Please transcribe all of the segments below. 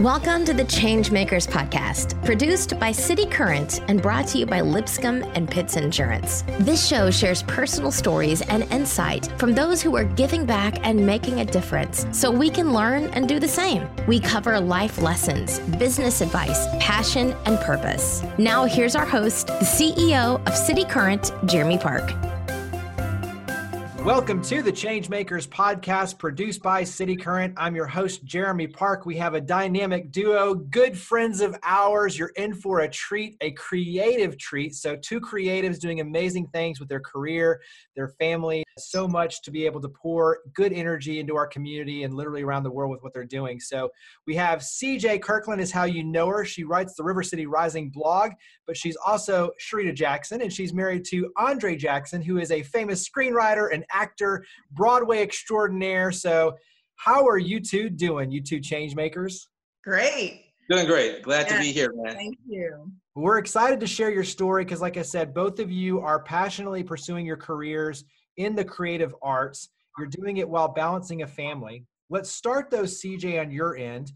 Welcome to the Changemakers Podcast, produced by City Current and brought to you by Lipscomb and Pitts Insurance. This show shares personal stories and insight from those who are giving back and making a difference so we can learn and do the same. We cover life lessons, business advice, passion, and purpose. Now, here's our host, the CEO of City Current, Jeremy Park. Welcome to the Changemakers podcast produced by City Current. I'm your host, Jeremy Park. We have a dynamic duo, good friends of ours. You're in for a treat, a creative treat. So, two creatives doing amazing things with their career, their family. So much to be able to pour good energy into our community and literally around the world with what they're doing. So, we have CJ Kirkland, is how you know her. She writes the River City Rising blog, but she's also Sharita Jackson, and she's married to Andre Jackson, who is a famous screenwriter and actor, Broadway extraordinaire. So, how are you two doing, you two change makers? Great. Doing great. Glad to be here, man. Thank you. We're excited to share your story because, like I said, both of you are passionately pursuing your careers in the creative arts. You're doing it while balancing a family. Let's start though, CJ, on your end.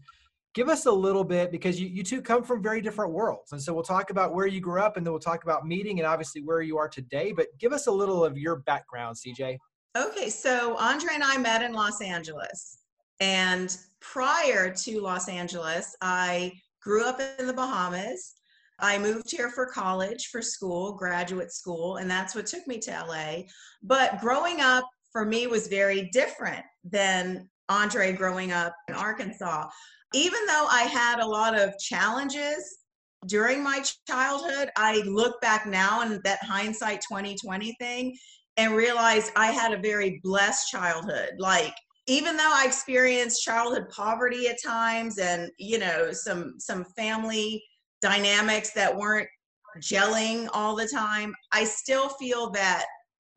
Give us a little bit because you, you two come from very different worlds. And so we'll talk about where you grew up and then we'll talk about meeting and obviously where you are today. But give us a little of your background, CJ. Okay, so Andre and I met in Los Angeles. And prior to Los Angeles, I grew up in the Bahamas. I moved here for college, for school, graduate school, and that's what took me to LA. But growing up for me was very different than Andre growing up in Arkansas. Even though I had a lot of challenges during my childhood, I look back now and that hindsight 2020 thing and realize I had a very blessed childhood. Like even though I experienced childhood poverty at times and you know some some family dynamics that weren't gelling all the time, I still feel that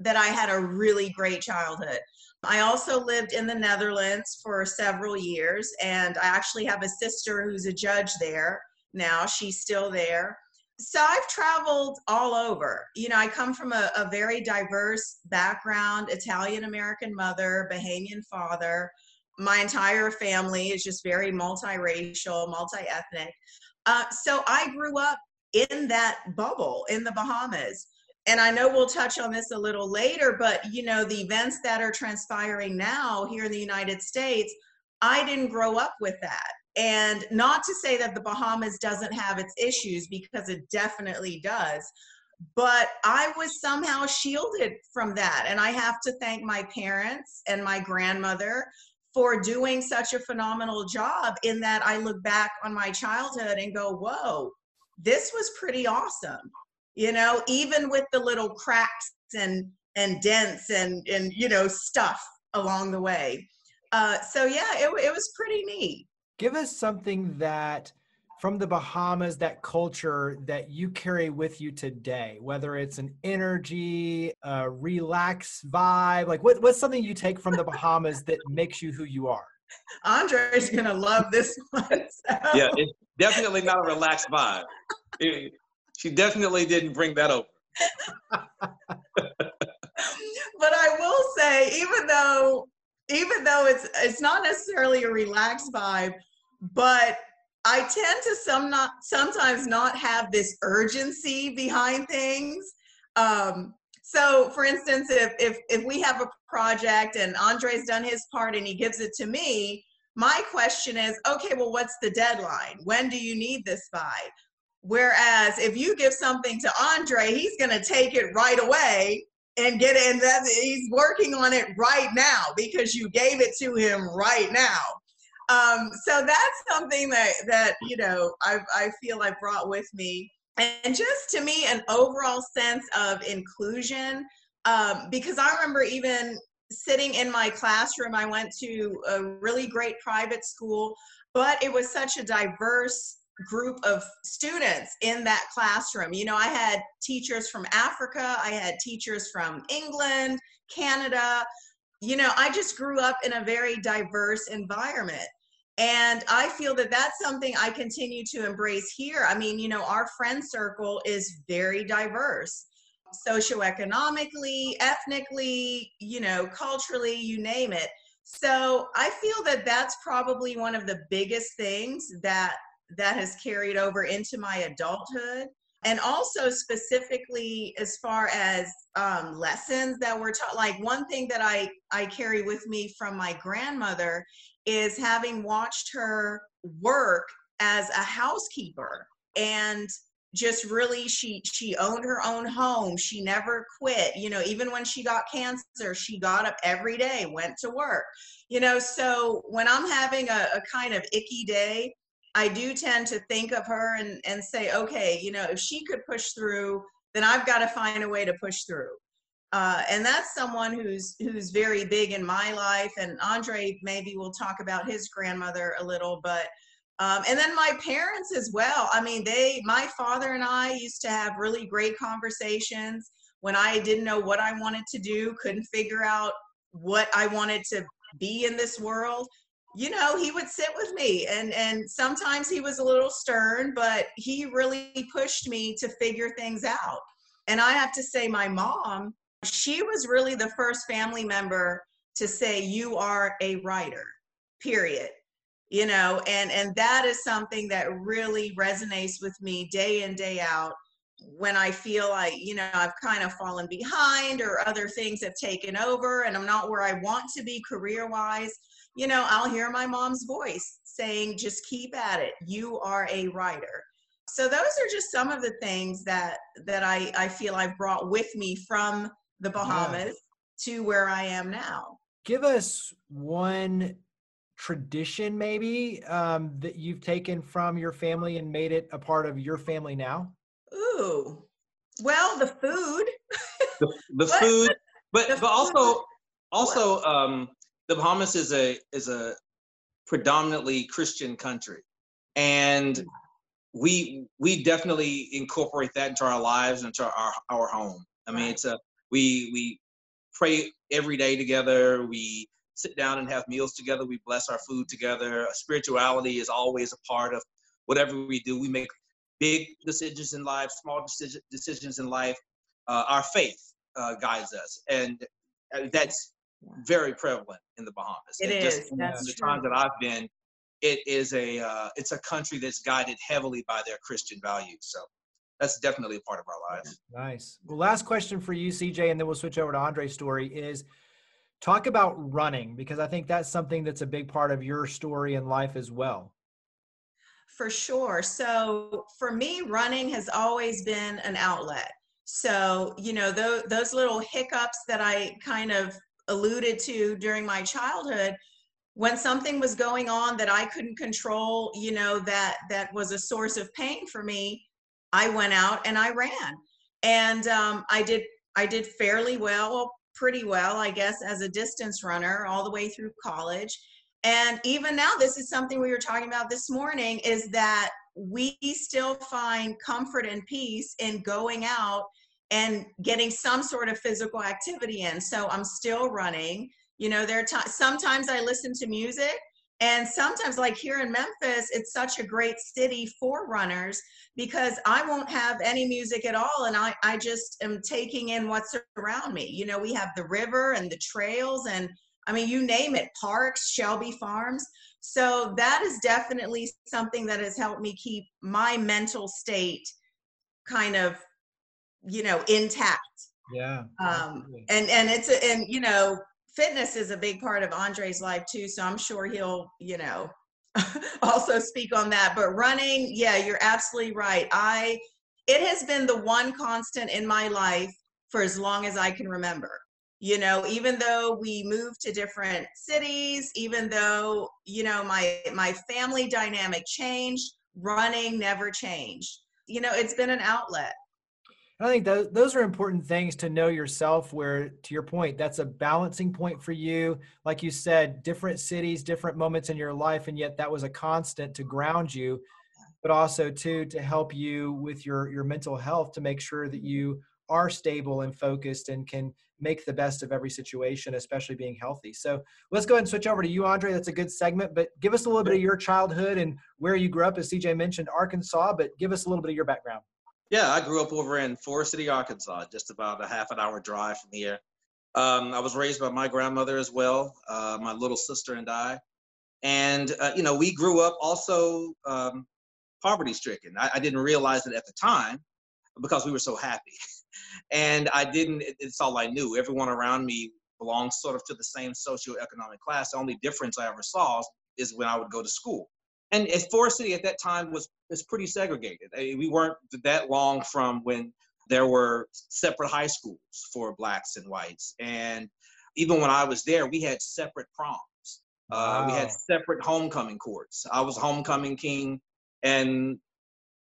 that I had a really great childhood. I also lived in the Netherlands for several years and I actually have a sister who's a judge there now. She's still there so I've traveled all over. You know, I come from a, a very diverse background Italian American mother, Bahamian father. My entire family is just very multiracial, multi ethnic. Uh, so I grew up in that bubble in the Bahamas. And I know we'll touch on this a little later, but you know, the events that are transpiring now here in the United States, I didn't grow up with that. And not to say that the Bahamas doesn't have its issues, because it definitely does. But I was somehow shielded from that. And I have to thank my parents and my grandmother for doing such a phenomenal job in that I look back on my childhood and go, whoa, this was pretty awesome. You know, even with the little cracks and and dents and and you know stuff along the way. Uh, so yeah, it, it was pretty neat give us something that from the Bahamas, that culture that you carry with you today, whether it's an energy, a relaxed vibe, like what, what's something you take from the Bahamas that makes you who you are? Andre's gonna love this one. So. Yeah, it's definitely not a relaxed vibe. It, she definitely didn't bring that over. but I will say, even though even though it's it's not necessarily a relaxed vibe, but I tend to some not sometimes not have this urgency behind things. Um, so, for instance, if if if we have a project and Andre's done his part and he gives it to me, my question is, okay, well, what's the deadline? When do you need this by? Whereas if you give something to Andre, he's going to take it right away and get and that he's working on it right now because you gave it to him right now. Um, so that's something that that you know I I feel I brought with me, and just to me an overall sense of inclusion. Um, because I remember even sitting in my classroom, I went to a really great private school, but it was such a diverse group of students in that classroom. You know, I had teachers from Africa, I had teachers from England, Canada. You know, I just grew up in a very diverse environment. And I feel that that's something I continue to embrace here. I mean, you know, our friend circle is very diverse socioeconomically, ethnically, you know, culturally, you name it. So I feel that that's probably one of the biggest things that that has carried over into my adulthood and also specifically as far as um, lessons that were taught like one thing that i i carry with me from my grandmother is having watched her work as a housekeeper and just really she she owned her own home. She never quit. You know even when she got cancer she got up every day went to work. You know so when i'm having a, a kind of icky day I do tend to think of her and, and say, okay, you know, if she could push through, then I've got to find a way to push through. Uh, and that's someone who's who's very big in my life. And Andre maybe will talk about his grandmother a little, but um, and then my parents as well. I mean, they, my father and I used to have really great conversations when I didn't know what I wanted to do, couldn't figure out what I wanted to be in this world you know he would sit with me and and sometimes he was a little stern but he really pushed me to figure things out and i have to say my mom she was really the first family member to say you are a writer period you know and and that is something that really resonates with me day in day out when i feel like you know i've kind of fallen behind or other things have taken over and i'm not where i want to be career wise you know, I'll hear my mom's voice saying, just keep at it. You are a writer. So those are just some of the things that that I, I feel I've brought with me from the Bahamas yeah. to where I am now. Give us one tradition maybe um, that you've taken from your family and made it a part of your family now? Ooh, well, the food. the, the food, but the but also also um, the Bahamas is a is a predominantly Christian country, and we we definitely incorporate that into our lives, into our our home. I mean, it's a we we pray every day together. We sit down and have meals together. We bless our food together. Spirituality is always a part of whatever we do. We make big decisions in life, small decisions in life. Uh, our faith uh, guides us, and uh, that's very prevalent in the Bahamas. It and is. Just That's the time that I've been, it is a uh, it's a country that's guided heavily by their Christian values. So that's definitely a part of our lives. Nice. Well, last question for you, CJ, and then we'll switch over to Andre's story. Is talk about running because I think that's something that's a big part of your story and life as well. For sure. So for me, running has always been an outlet. So, you know, those, those little hiccups that I kind of alluded to during my childhood when something was going on that i couldn't control you know that that was a source of pain for me i went out and i ran and um, i did i did fairly well pretty well i guess as a distance runner all the way through college and even now this is something we were talking about this morning is that we still find comfort and peace in going out and getting some sort of physical activity in. So I'm still running. You know, there are times, sometimes I listen to music and sometimes, like here in Memphis, it's such a great city for runners because I won't have any music at all. And I, I just am taking in what's around me. You know, we have the river and the trails, and I mean, you name it parks, Shelby Farms. So that is definitely something that has helped me keep my mental state kind of you know intact yeah um and and it's a, and you know fitness is a big part of andre's life too so i'm sure he'll you know also speak on that but running yeah you're absolutely right. I it has been the one constant in my life for as long as i can remember. You know even though we moved to different cities even though you know my my family dynamic changed running never changed. You know it's been an outlet I think those, those are important things to know yourself, where to your point, that's a balancing point for you. Like you said, different cities, different moments in your life, and yet that was a constant to ground you, but also too to help you with your, your mental health to make sure that you are stable and focused and can make the best of every situation, especially being healthy. So let's go ahead and switch over to you, Andre. That's a good segment, but give us a little bit of your childhood and where you grew up. As CJ mentioned, Arkansas, but give us a little bit of your background. Yeah, I grew up over in Forrest City, Arkansas, just about a half an hour drive from here. Um, I was raised by my grandmother as well, uh, my little sister and I. And, uh, you know, we grew up also um, poverty stricken. I, I, didn't realize it at the time because we were so happy. and I didn't, it, it's all I knew. Everyone around me belonged sort of to the same socioeconomic class. The only difference I ever saw is when I would go to school. And Forrest City at that time was, was pretty segregated. I mean, we weren't that long from when there were separate high schools for blacks and whites. And even when I was there, we had separate proms. Wow. Uh, we had separate homecoming courts. I was homecoming king, and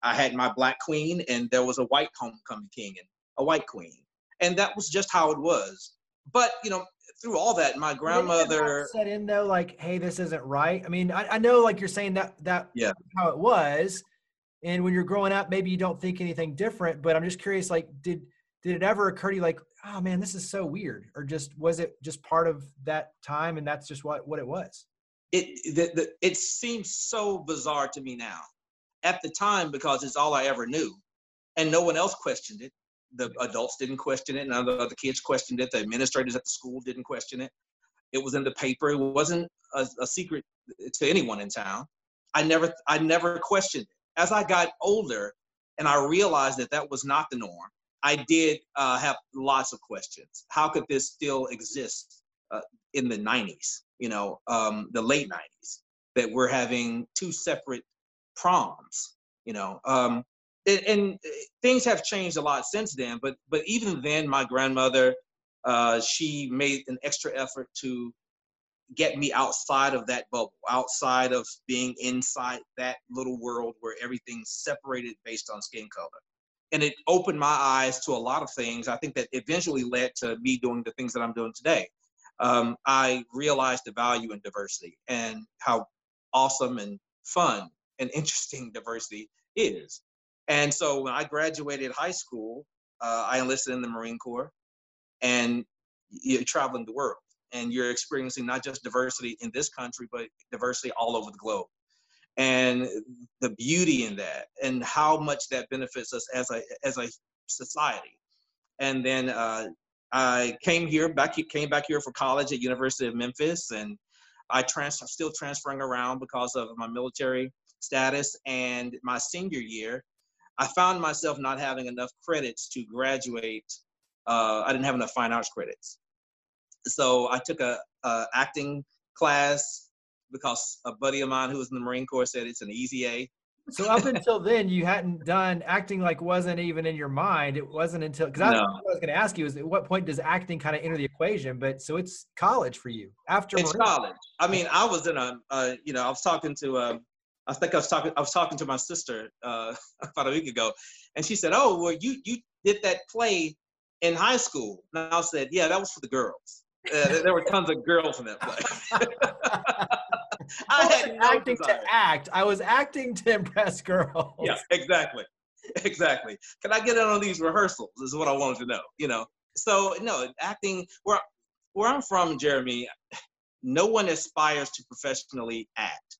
I had my black queen, and there was a white homecoming king and a white queen. And that was just how it was. But, you know, through all that, my grandmother set in though, like, hey, this isn't right. I mean, I, I know like you're saying that that yeah. how it was, and when you're growing up maybe you don't think anything different but i'm just curious like did did it ever occur to you like oh man this is so weird or just was it just part of that time and that's just what what it was? It the, the, it seems so bizarre to me now at the time because it's all i ever knew and no one else questioned it the adults didn't question it none of the kids questioned it the administrators at the school didn't question it it was in the paper it wasn't a, a secret to anyone in town i never i never questioned it as I got older and I realized that that was not the norm, I did uh, have lots of questions. How could this still exist uh, in the 90s, you know, um, the late 90s, that we're having two separate proms, you know? Um, and, and, things have changed a lot since then, but but even then, my grandmother, uh, she made an extra effort to get me outside of that bubble, outside of being inside that little world where everything's separated based on skin color. And it opened my eyes to a lot of things. I think that eventually led to me doing the things that I'm doing today. Um, I realized the value in diversity and how awesome and fun and interesting diversity is. And so when I graduated high school, uh, I enlisted in the Marine Corps and you're traveling the world and you're experiencing not just diversity in this country, but diversity all over the globe. And the beauty in that, and how much that benefits us as a as a society. And then uh, I came here back came back here for college at University of Memphis, and I trans still transferring around because of my military status. And my senior year, I found myself not having enough credits to graduate. Uh, I didn't have enough fine arts credits so I took a, a, acting class because a buddy of mine who was in the Marine Corps said it's an easy A. So up until then, you hadn't done acting like wasn't even in your mind. It wasn't until because no. I was going to ask you is at what point does acting kind of enter the equation? But so it's college for you after it's Marine. college. I mean, I was in a uh, you know I was talking to um, I think I was talking I was talking to my sister uh, about a week ago, and she said, "Oh, well, you you did that play in high school." And I said, "Yeah, that was for the girls." Uh, there were tons of girls in that play. I had no acting desire. to act. I was acting to impress girls. Yeah, exactly, exactly. Can I get in on these rehearsals? Is what I wanted to know. You know, so no acting. Where where I'm from, Jeremy, no one aspires to professionally act.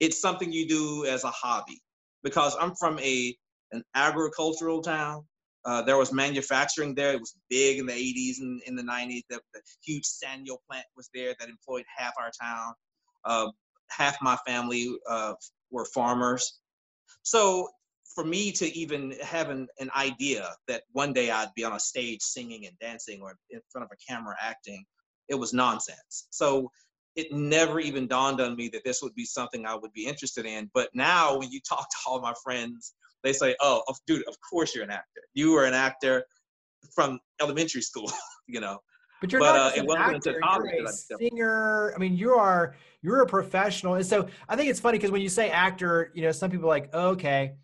It's something you do as a hobby. Because I'm from a an agricultural town, uh, there was manufacturing there. It was big in the 80s and in the 90s. The, the, huge Sanyo plant was there that employed half our town. Uh, half my family uh, were farmers. So for me to even have an, an idea that one day I'd be on a stage singing and dancing or in front of a camera acting, it was nonsense. So it never even dawned on me that this would be something I would be interested in. But now when you talk to all my friends they say, "Oh, dude, of course you're an actor. You were an actor from elementary school, you know." But you're but, not uh, an actor. You're a singer. I mean, you are you're a professional, and so I think it's funny because when you say actor, you know, some people are like, oh, okay,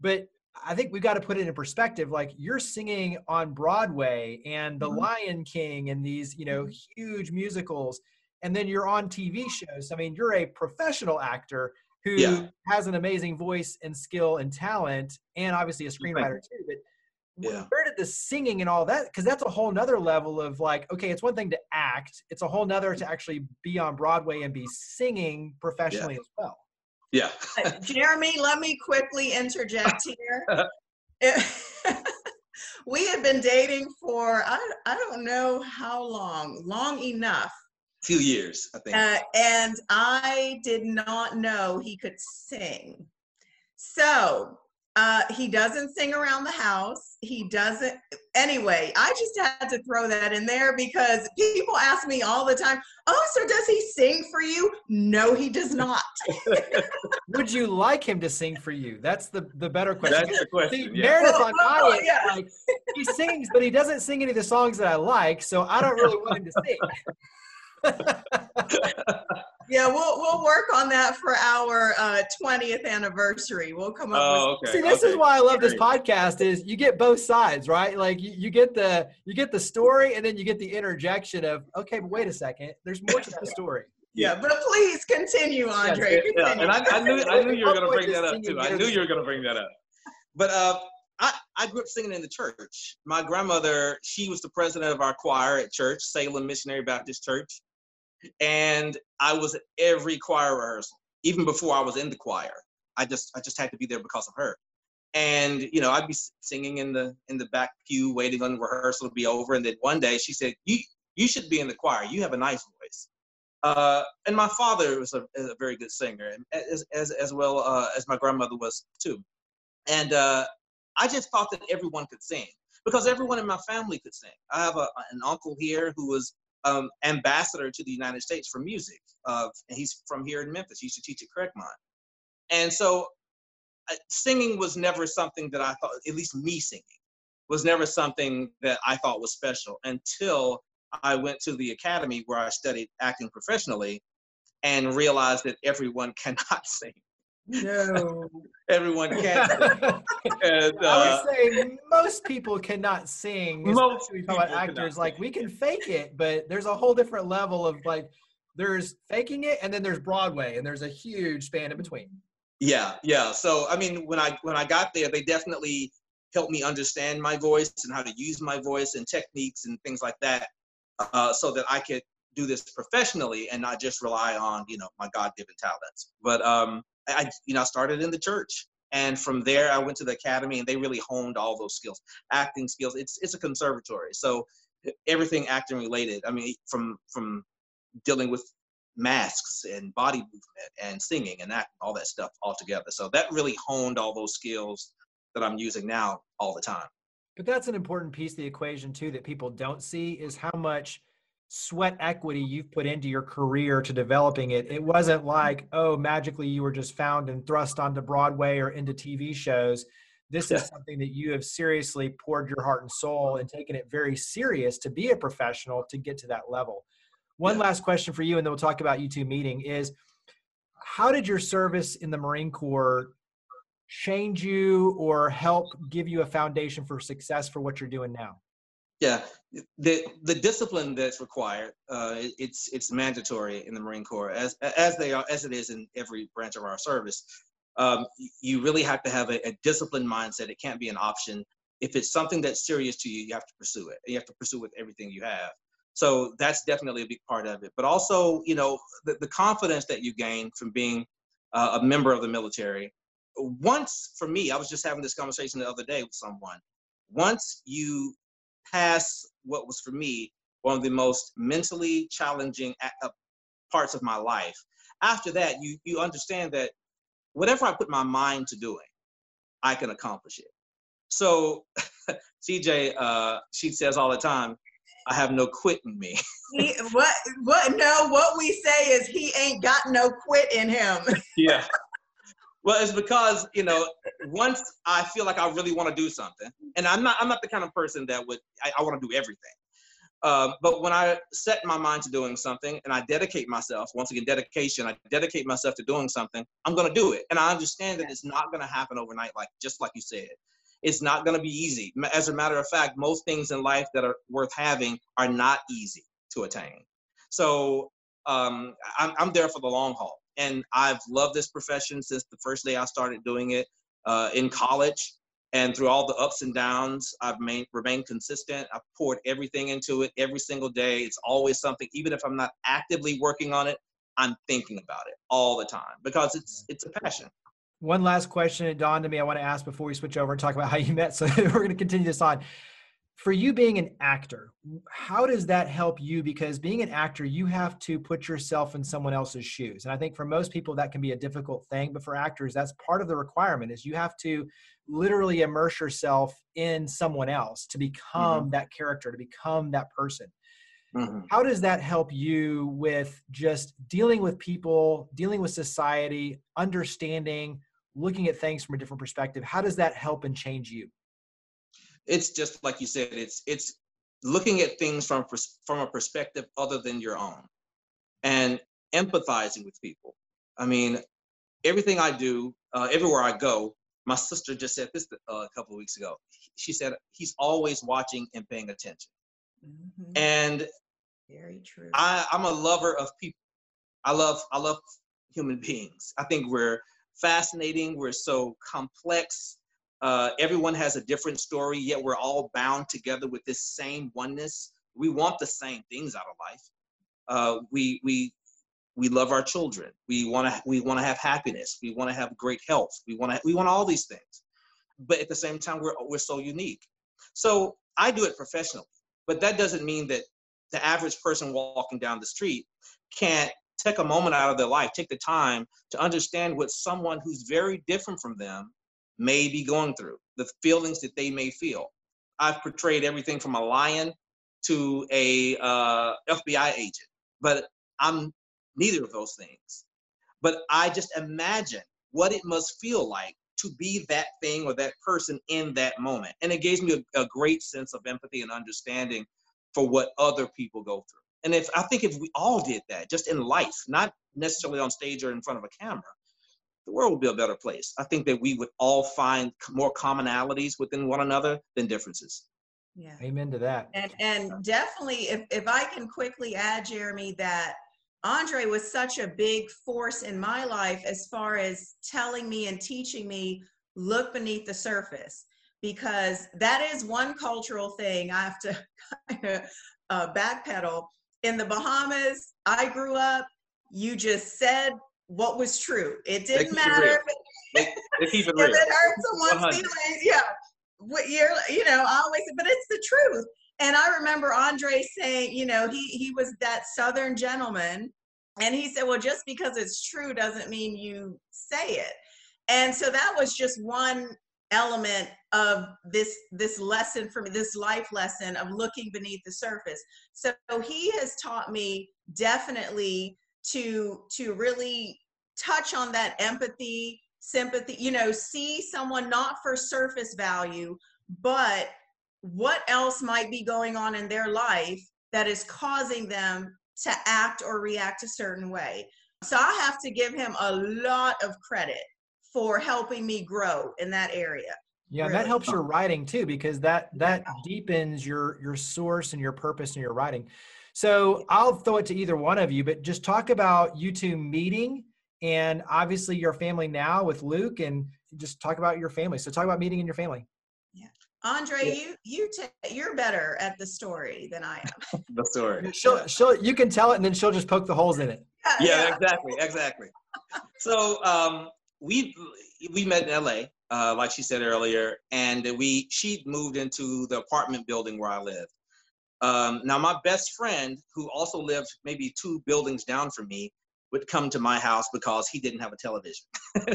but I think we've got to put it in perspective. Like you're singing on Broadway and The mm-hmm. Lion King and these, you know, mm-hmm. huge musicals, and then you're on TV shows. I mean, you're a professional actor who yeah. has an amazing voice and skill and talent, and obviously a screenwriter too. But yeah. where did the singing and all that? Because that's a whole nother level of like, okay, it's one thing to act; it's a whole nother to actually be on Broadway and be singing professionally yeah. as well. Yeah. Jeremy, let me quickly interject here. we had been dating for I, I don't know how long, long enough. Few years, I think. Uh, and I did not know he could sing. So uh, he doesn't sing around the house. He doesn't. Anyway, I just had to throw that in there because people ask me all the time, "Oh, so does he sing for you?" No, he does not. Would you like him to sing for you? That's the the better question. That's the question. See, yeah. Meredith Well, on well, my end, yeah. like, he sings, but he doesn't sing any of the songs that I like, so I don't really want him to sing. Yeah, we'll we'll work on that for our uh, 20th anniversary. We'll come up Oh, with okay. See, this okay. is why I love this podcast is you get both sides, right? Like you, you get the you get the story and then you get the interjection of, okay, but wait a second, there's more to the story. Yeah, but please continue, Andre. Yeah, continue. and I, I knew I knew you were gonna bring that up too. I knew you were gonna bring that up. But uh, I I grew up singing in the church. My grandmother, she was the president of our choir at church, Salem Missionary Baptist Church, and I was at every choir rehearsal, even before I was in the choir. I just I just had to be there because of her. And you know, I'd be singing in the in the back pew, waiting on the rehearsal to be over. And then one day she said, "You you should be in the choir. You have a nice voice." Uh, and my father was a, a very good singer, and as as as well uh, as my grandmother was too. And uh, I just thought that everyone could sing because everyone in my family could sing. I have a, an uncle here who was um, ambassador to the United States for music. Uh, and he's from here in Memphis. He used to teach at Craigmont. And so uh, singing was never something that I thought, at least me singing, was never something that I thought was special until I went to the academy where I studied acting professionally and realized that everyone cannot sing. No. Everyone can't. And, I uh, would say most people cannot sing. Most we talk about actors. Like we can fake it, but there's a whole different level of like there's faking it and then there's Broadway and there's a huge span in between. Yeah, yeah. So I mean, when I when I got there, they definitely helped me understand my voice and how to use my voice and techniques and things like that, uh, so that I could do this professionally and not just rely on you know my God-given talents. But um, I you know I started in the church, and from there I went to the academy, and they really honed all those skills, acting skills. It's it's a conservatory, so everything acting related. I mean, from from dealing with masks and body movement and singing and acting, all that stuff all together. So that really honed all those skills that I'm using now all the time. But that's an important piece of the equation too that people don't see is how much sweat equity you've put into your career to developing it. It wasn't like, oh, magically you were just found and thrust onto Broadway or into TV shows. This Yeah. is something that you have seriously poured your heart and soul and taken it very serious to be a professional to get to that level. One Yeah. last question for you, and then we'll talk about you two meeting is how did your service in the Marine Corps change you or help give you a foundation for success for what you're doing now? Yeah, the the discipline that's required, uh, it- it's it's mandatory in the Marine Corps, as as they are as it is in every branch of our service. Um, you really have to have a, a disciplined mindset. It can't be an option. If it's something that's serious to you, you have to pursue it. You have to pursue it with everything you have. So that's definitely a big part of it. But also, you know, the, the confidence that you gain from being uh, a member of the military. Once, for me, I was just having this conversation the other day with someone. Once you pass what was for me one of the most mentally challenging uh, parts of my life. After that, you you understand that whatever I put my mind to doing, I can accomplish it. So, CJ, uh, she says all the time, "I have no quit in me." He, what what no what we say is he ain't got no quit in him. yeah. Well, it's because you know, once I feel like I really want to do something, and I'm not, I'm not the kind of person that would, I, I want to do everything. Um, but when I set my mind to doing something and I dedicate myself, once again, dedication, I dedicate myself to doing something, I'm going to do it. And I understand that it's not going to happen overnight, like just like you said. It's not going to be easy. As a matter of fact, most things in life that are worth having are not easy to attain. So um, I'm, I'm there for the long haul. And I've loved this profession since the first day I started doing it uh, in college. And through all the ups and downs, I've main, remained consistent. I've poured everything into it every single day. It's always something, even if I'm not actively working on it, I'm thinking about it all the time because it's it's a passion. One last question it dawned on me I want to ask before we switch over and talk about how you met. So we're going to continue this on. For you being an actor, how does that help you? Because being an actor, you have to put yourself in someone else's shoes. And I think for most people that can be a difficult thing, but for actors, that's part of the requirement is you have to literally immerse yourself in someone else to become mm-hmm. that character, to become that person. Mm-hmm. How does that help you with just dealing with people, dealing with society, understanding, looking at things from a different perspective? How does that help and change you? It's just like you said. It's it's looking at things from from a perspective other than your own, and empathizing with people. I mean, everything I do, uh, everywhere I go, my sister just said this uh, a couple of weeks ago. She said he's always watching and paying attention. Mm-hmm. And very true. I, I'm a lover of people. I love I love human beings. I think we're fascinating. We're so complex. Uh, everyone has a different story, yet we're all bound together with this same oneness. We want the same things out of life. Uh, we we we love our children. We want to we want to have happiness. We want to have great health. We want to we want all these things. But at the same time, we're we're so unique. So I do it professionally, but that doesn't mean that the average person walking down the street can't take a moment out of their life, take the time to understand what someone who's very different from them may be going through, the feelings that they may feel. I've portrayed everything from a lion to a uh, FBI agent, but I'm neither of those things. But I just imagine what it must feel like to be that thing or that person in that moment. And it gives me a, a great sense of empathy and understanding for what other people go through. And if I think if we all did that, just in life, not necessarily on stage or in front of a camera, the world would be a better place. I think that we would all find more commonalities within one another than differences. Yeah. Amen to that. And and definitely if, if I can quickly add, Jeremy, that Andre was such a big force in my life as far as telling me and teaching me look beneath the surface because that is one cultural thing I have to kind of uh, backpedal. In the Bahamas, I grew up, you just said what was true. It didn't matter it if, it, if it hurt someone's 100. feelings. Yeah. What you're, you know, I always, but it's the truth. And I remember Andre saying, you know, he he was that Southern gentleman, and he said, well, just because it's true doesn't mean you say it. And so that was just one element of this this lesson for me this life lesson of looking beneath the surface so he has taught me definitely to to really touch on that empathy sympathy you know see someone not for surface value but what else might be going on in their life that is causing them to act or react a certain way so i have to give him a lot of credit for helping me grow in that area. Yeah, really. that helps your writing too because that that yeah. deepens your your source and your purpose in your writing. So I'll throw it to either one of you, but just talk about you two meeting and obviously your family now with Luke, and just talk about your family. So talk about meeting in your family. Yeah, Andre, yeah. you you t- you're better at the story than I am. the story. She'll she'll you can tell it, and then she'll just poke the holes in it. Yeah, yeah. exactly, exactly. So um, we we met in LA, uh, like she said earlier, and we she moved into the apartment building where I live. Um, now my best friend, who also lived maybe two buildings down from me, would come to my house because he didn't have a television.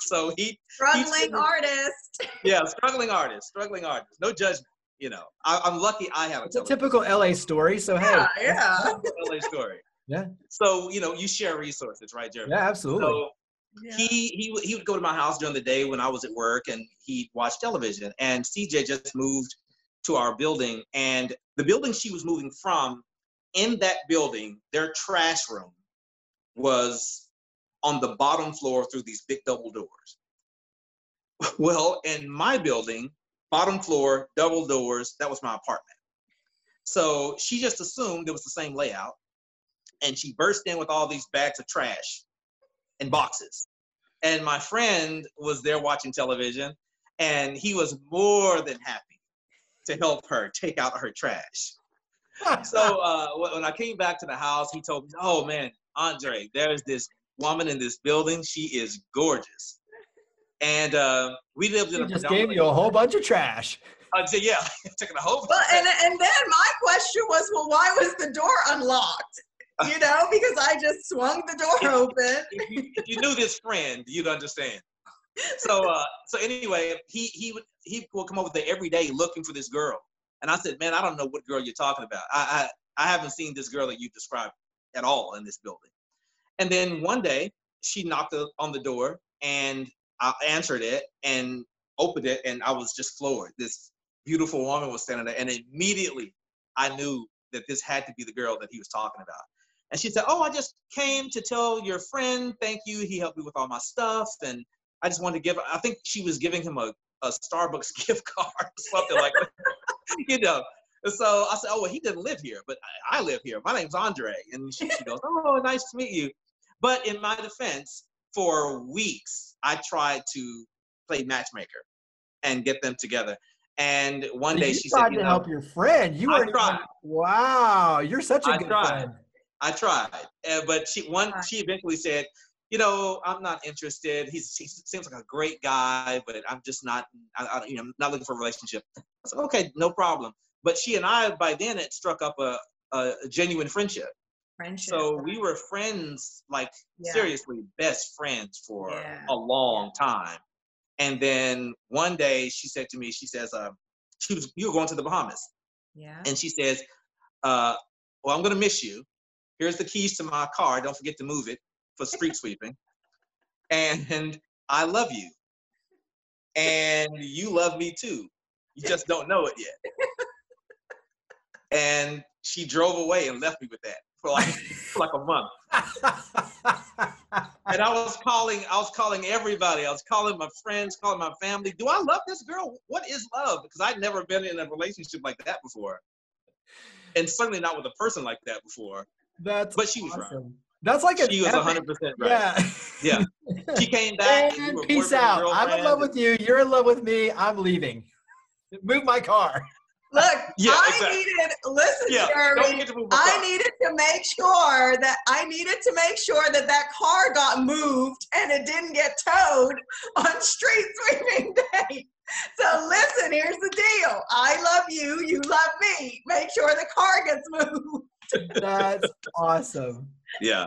so he struggling artist. yeah, struggling artist, struggling artist. No judgment. You know, I, am lucky I have a. It's a typical LA story. So yeah, hey, yeah, LA story. Yeah. So you know, you share resources, right, Jeremy? Yeah, absolutely. So yeah. he he he would go to my house during the day when I was at work, and he'd watch television. And CJ just moved to our building, and the building she was moving from, in that building, their trash room was on the bottom floor through these big double doors. Well, in my building, bottom floor, double doors, that was my apartment. So she just assumed it was the same layout. And she burst in with all these bags of trash and boxes. And my friend was there watching television, and he was more than happy to help her take out her trash. so uh, when I came back to the house, he told me, "Oh man, Andre, there's this woman in this building. She is gorgeous." and uh, we lived in He a just gave you a whole bunch of trash. I said, yeah, taking a whole. Well, and and then my question was, well, why was the door unlocked? You know, because I just swung the door open. if, you, if you knew this friend, you'd understand. So, uh, so anyway, he he would he will come over there every day looking for this girl, and I said, man, I don't know what girl you're talking about. I I, I haven't seen this girl that you described at all in this building. And then one day, she knocked on the door, and I answered it and opened it, and I was just floored. This beautiful woman was standing there, and immediately I knew that this had to be the girl that he was talking about. And she said, "Oh, I just came to tell your friend thank you. He helped me with all my stuff, and I just wanted to give." I think she was giving him a, a Starbucks gift card or something like that, you know. And so I said, "Oh, well, he didn't live here, but I, I live here. My name's Andre." And she, she goes, "Oh, nice to meet you." But in my defense, for weeks I tried to play matchmaker and get them together. And one day you she tried said, "You to know, help your friend. You I were tried. wow, you're such a I good tried. friend. I tried, uh, but she one she eventually said, you know, I'm not interested. He's, he seems like a great guy, but I'm just not, I, I, you know, not looking for a relationship. I said, okay, no problem. But she and I, by then, it struck up a, a, genuine friendship. Friendship. So we were friends, like Yeah. seriously, best friends for Yeah. a long time. And then one day she said to me, she says, uh, she was, you were going to the Bahamas yeah. and she says, uh, "Well, I'm gonna miss you. Here's the keys to my car. Don't forget to move it for street sweeping. And I love you, and you love me too. You just don't know it yet." And she drove away and left me with that for like for like a month. And I was calling, I was calling everybody. I was calling my friends, calling my family. Do I love this girl? What is love? Because I'd never been in a relationship like that before. And certainly not with a person like that before. That's But she was right. awesome. That's like a She was 100% right. Yeah. Yeah. She came back. and And peace out. I'm in love with you. You're in love with me. I'm leaving. Move my car. Look, Yeah, I exactly. needed, listen, Yeah, Jeremy, don't get to move I car. needed to make sure that I needed to make sure that that car got moved and it didn't get towed on street sweeping day. So listen, here's the deal. I love you. You love me. Make sure the car gets moved. That's awesome. Yeah.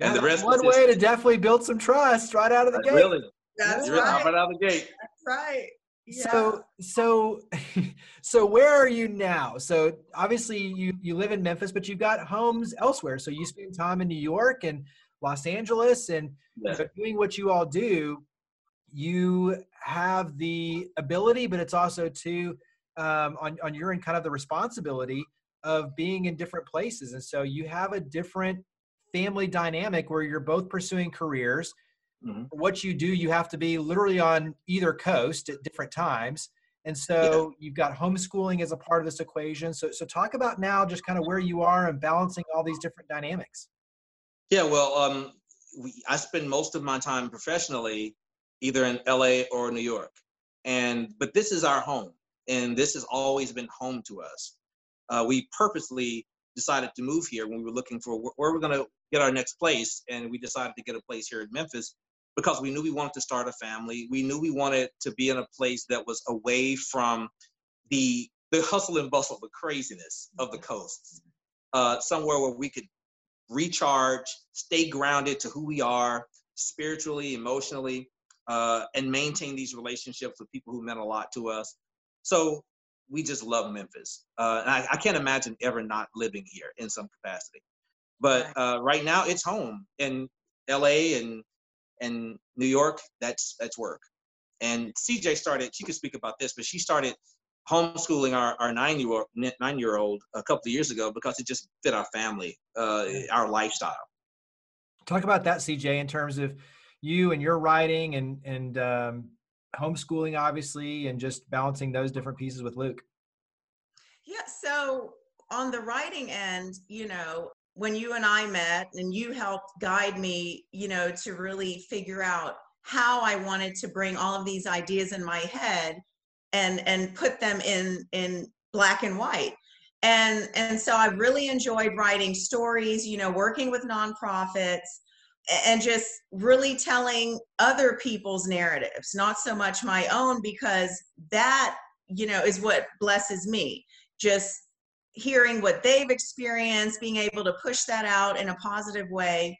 And Yeah, the rest one way to definitely build some trust right out of the gate. Really? That's Really? right. Right out of the gate. That's right. Yeah. So so so where are you now? So obviously you you live in Memphis, but you've got homes elsewhere. So you spend time in New York and Los Angeles, and Yeah. but doing what you all do, you have the ability, but it's also too um, on on your end kind of the responsibility of being in different places, and so you have a different family dynamic where you're both pursuing careers Mhm. what you do, you have to be literally on either coast at different times. And so you've got homeschooling as a part of this equation. So, so talk about now just kind of where you are and balancing all these different dynamics. Yeah, well, um, we, I spend most of my time professionally either in LA or New York. And but this is our home, and this has always been home to us. Uh, we purposely decided to move here when we were looking for wh- where we're going to get our next place, and we decided to get a place here in Memphis because we knew we wanted to start a family. We knew we wanted to be in a place that was away from the the hustle and bustle, the craziness of the coasts, uh, somewhere where we could recharge, stay grounded to who we are spiritually, emotionally, uh, and maintain these relationships with people who meant a lot to us. So we just love Memphis. Uh, and I, I can't imagine ever not living here in some capacity. But uh, right now, it's home in LA and and New York. That's that's work. And CJ started. She could speak about this, but she started homeschooling our, our nine year old nine year old a couple of years ago because it just fit our family, uh, our lifestyle. Talk about that, CJ, in terms of you and your writing and and um, homeschooling, obviously, and just balancing those different pieces with Luke. Yeah, so on the writing end, you know, when you and I met and you helped guide me, you know, to really figure out how I wanted to bring all of these ideas in my head and and put them in in black and white. And and so I really enjoyed writing stories, you know, working with nonprofits and just really telling other people's narratives, not so much my own, because that, you know, is what blesses me. Just hearing what they've experienced, being able to push that out in a positive way.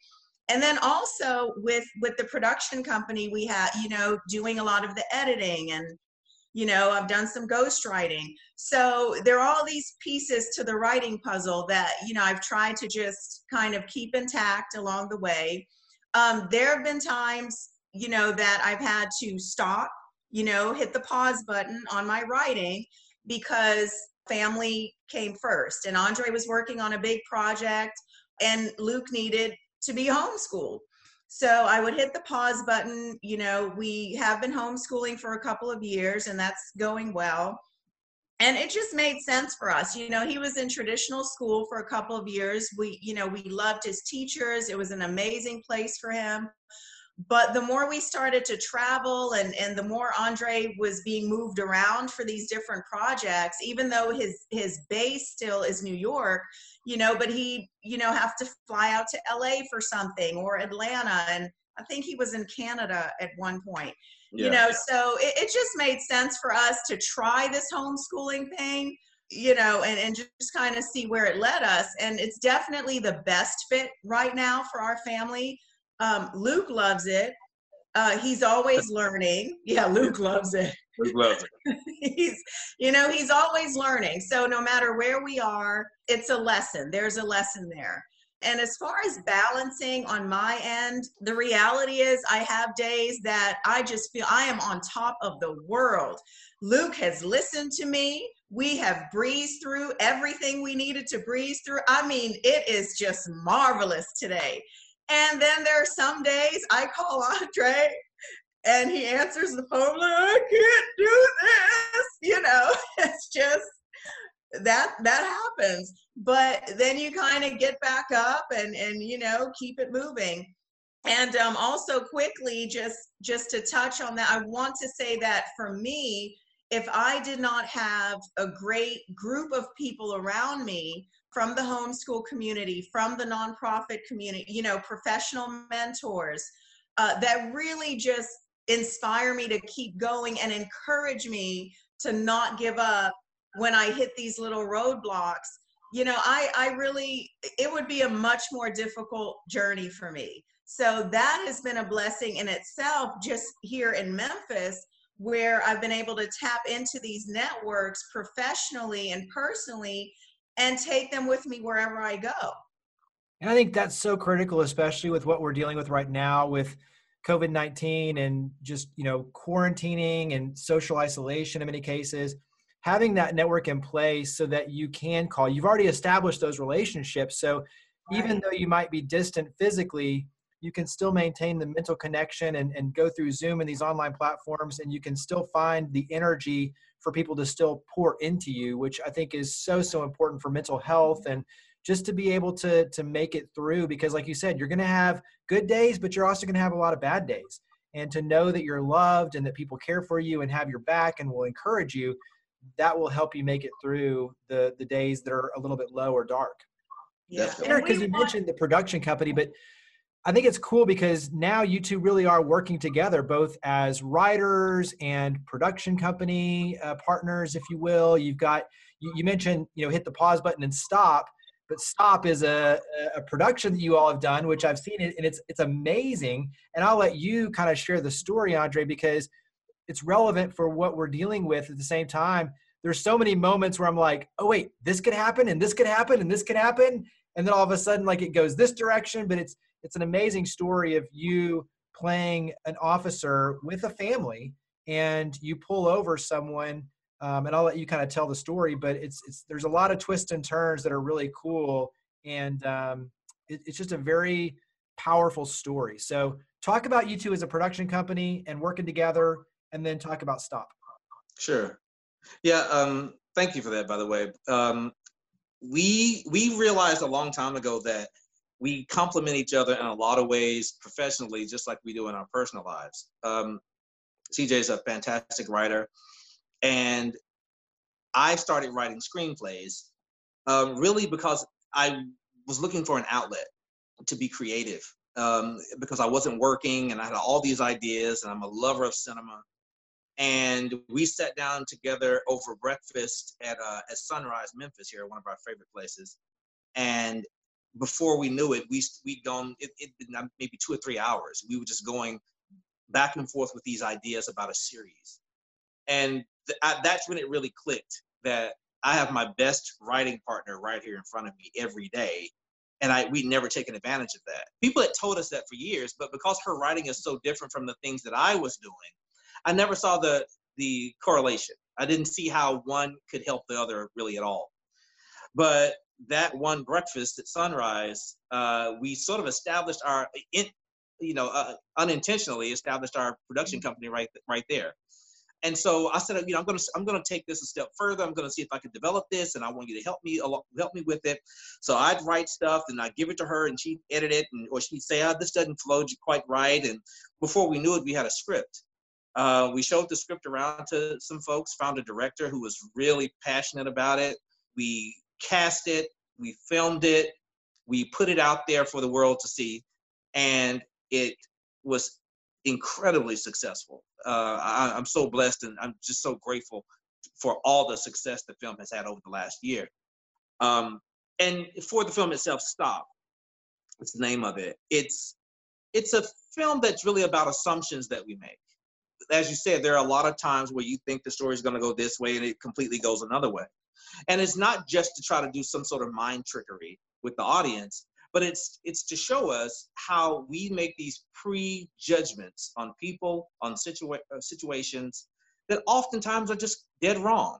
And then also with with the production company, we have, you know, doing a lot of the editing and you know i've done some ghostwriting so there are all these pieces to the writing puzzle that you know i've tried to just kind of keep intact along the way um, there have been times you know that i've had to stop you know hit the pause button on my writing because family came first and andre was working on a big project and luke needed to be homeschooled so I would hit the pause button. You know, we have been homeschooling for a couple of years and that's going well. And it just made sense for us. You know, he was in traditional school for a couple of years. We, you know, we loved his teachers. It was an amazing place for him. But the more we started to travel and, and the more Andre was being moved around for these different projects, even though his his base still is New York, you know, but he, you know, have to fly out to LA for something or Atlanta. And I think he was in Canada at one point. Yeah. You know, so it, it just made sense for us to try this homeschooling thing you know, and, and just kind of see where it led us. And it's definitely the best fit right now for our family. Um, Luke loves it. Uh, he's always learning. Yeah, Luke loves it. Luke loves it. he's, you know, he's always learning. So no matter where we are, it's a lesson. There's a lesson there. And as far as balancing on my end, the reality is I have days that I just feel I am on top of the world. Luke has listened to me. We have breezed through everything we needed to breeze through. I mean, it is just marvelous today. And then there are some days I call Andre and he answers the phone like, I can't do this. You know, it's just that that happens. But then you kind of get back up and and you know keep it moving. And um, also quickly, just just to touch on that, I want to say that for me, if I did not have a great group of people around me from the homeschool community, from the nonprofit community, you know, professional mentors uh, that really just inspire me to keep going and encourage me to not give up when I hit these little roadblocks. You know, I, I really, it would be a much more difficult journey for me. So that has been a blessing in itself, just here in Memphis, where I've been able to tap into these networks professionally and personally and take them with me wherever I go. And I think that's so critical, especially with what we're dealing with right now with COVID 19 and just, you know, quarantining and social isolation in many cases. Having that network in place so that you can call, you've already established those relationships. So right. even though you might be distant physically, you can still maintain the mental connection and, and go through Zoom and these online platforms, and you can still find the energy for people to still pour into you, which I think is so, so important for mental health and just to be able to to make it through because like you said you're going to have good days but you're also going to have a lot of bad days and to know that you're loved and that people care for you and have your back and will encourage you that will help you make it through the the days that are a little bit low or dark yeah because you mentioned the production company but I think it's cool because now you two really are working together, both as writers and production company uh, partners, if you will. You've got you, you, mentioned you know hit the pause button and stop, but stop is a, a production that you all have done, which I've seen it and it's it's amazing. And I'll let you kind of share the story, Andre, because it's relevant for what we're dealing with at the same time. There's so many moments where I'm like, oh wait, this could happen and this could happen and this could happen, and then all of a sudden like it goes this direction, but it's it's an amazing story of you playing an officer with a family and you pull over someone um, and i'll let you kind of tell the story but it's, it's there's a lot of twists and turns that are really cool. And um, it, it's just a very powerful story. So talk about you two as a production company and working together and then talk about stop sure yeah um, thank you for that by the way um, we we realized a long time ago that we complement each other in a lot of ways professionally, just like we do in our personal lives. Um, CJ is a fantastic writer, and I started writing screenplays um, really because I was looking for an outlet to be creative um, because I wasn't working and I had all these ideas and I'm a lover of cinema. And we sat down together over breakfast at uh, at Sunrise Memphis here, one of our favorite places. And before we knew it, we we'd gone it, it maybe two or three hours. We were just going back and forth with these ideas about a series, and th- I, that's when it really clicked that I have my best writing partner right here in front of me every day, and I we'd never taken advantage of that. People had told us that for years, but because her writing is so different from the things that I was doing, I never saw the the correlation. I didn't see how one could help the other really at all. But that one breakfast at sunrise, uh, we sort of established our, in, you know, uh, unintentionally established our production mm-hmm. company right right there. And so I said, you know, I'm gonna I'm gonna take this a step further. I'm gonna see if I can develop this, and I want you to help me help me with it. So I'd write stuff, and I'd give it to her, and she'd edit it, and or she'd say, oh, this doesn't flow quite right. And before we knew it, we had a script. Uh, we showed the script around to some folks, found a director who was really passionate about it. We cast it, we filmed it, we put it out there for the world to see, and it was incredibly successful. Uh, I, am so blessed and I'm just so grateful for all the success the film has had over the last year. Um, and for the film itself, Stop, it's the name of it. It's it's a film that's really about assumptions that we make. As you said, there are a lot of times where you think the story is going to go this way and it completely goes another way. And it's not just to try to do some sort of mind trickery with the audience, but it's it's to show us how we make these prejudgments on people, on situa- uh, situations that oftentimes are just dead wrong.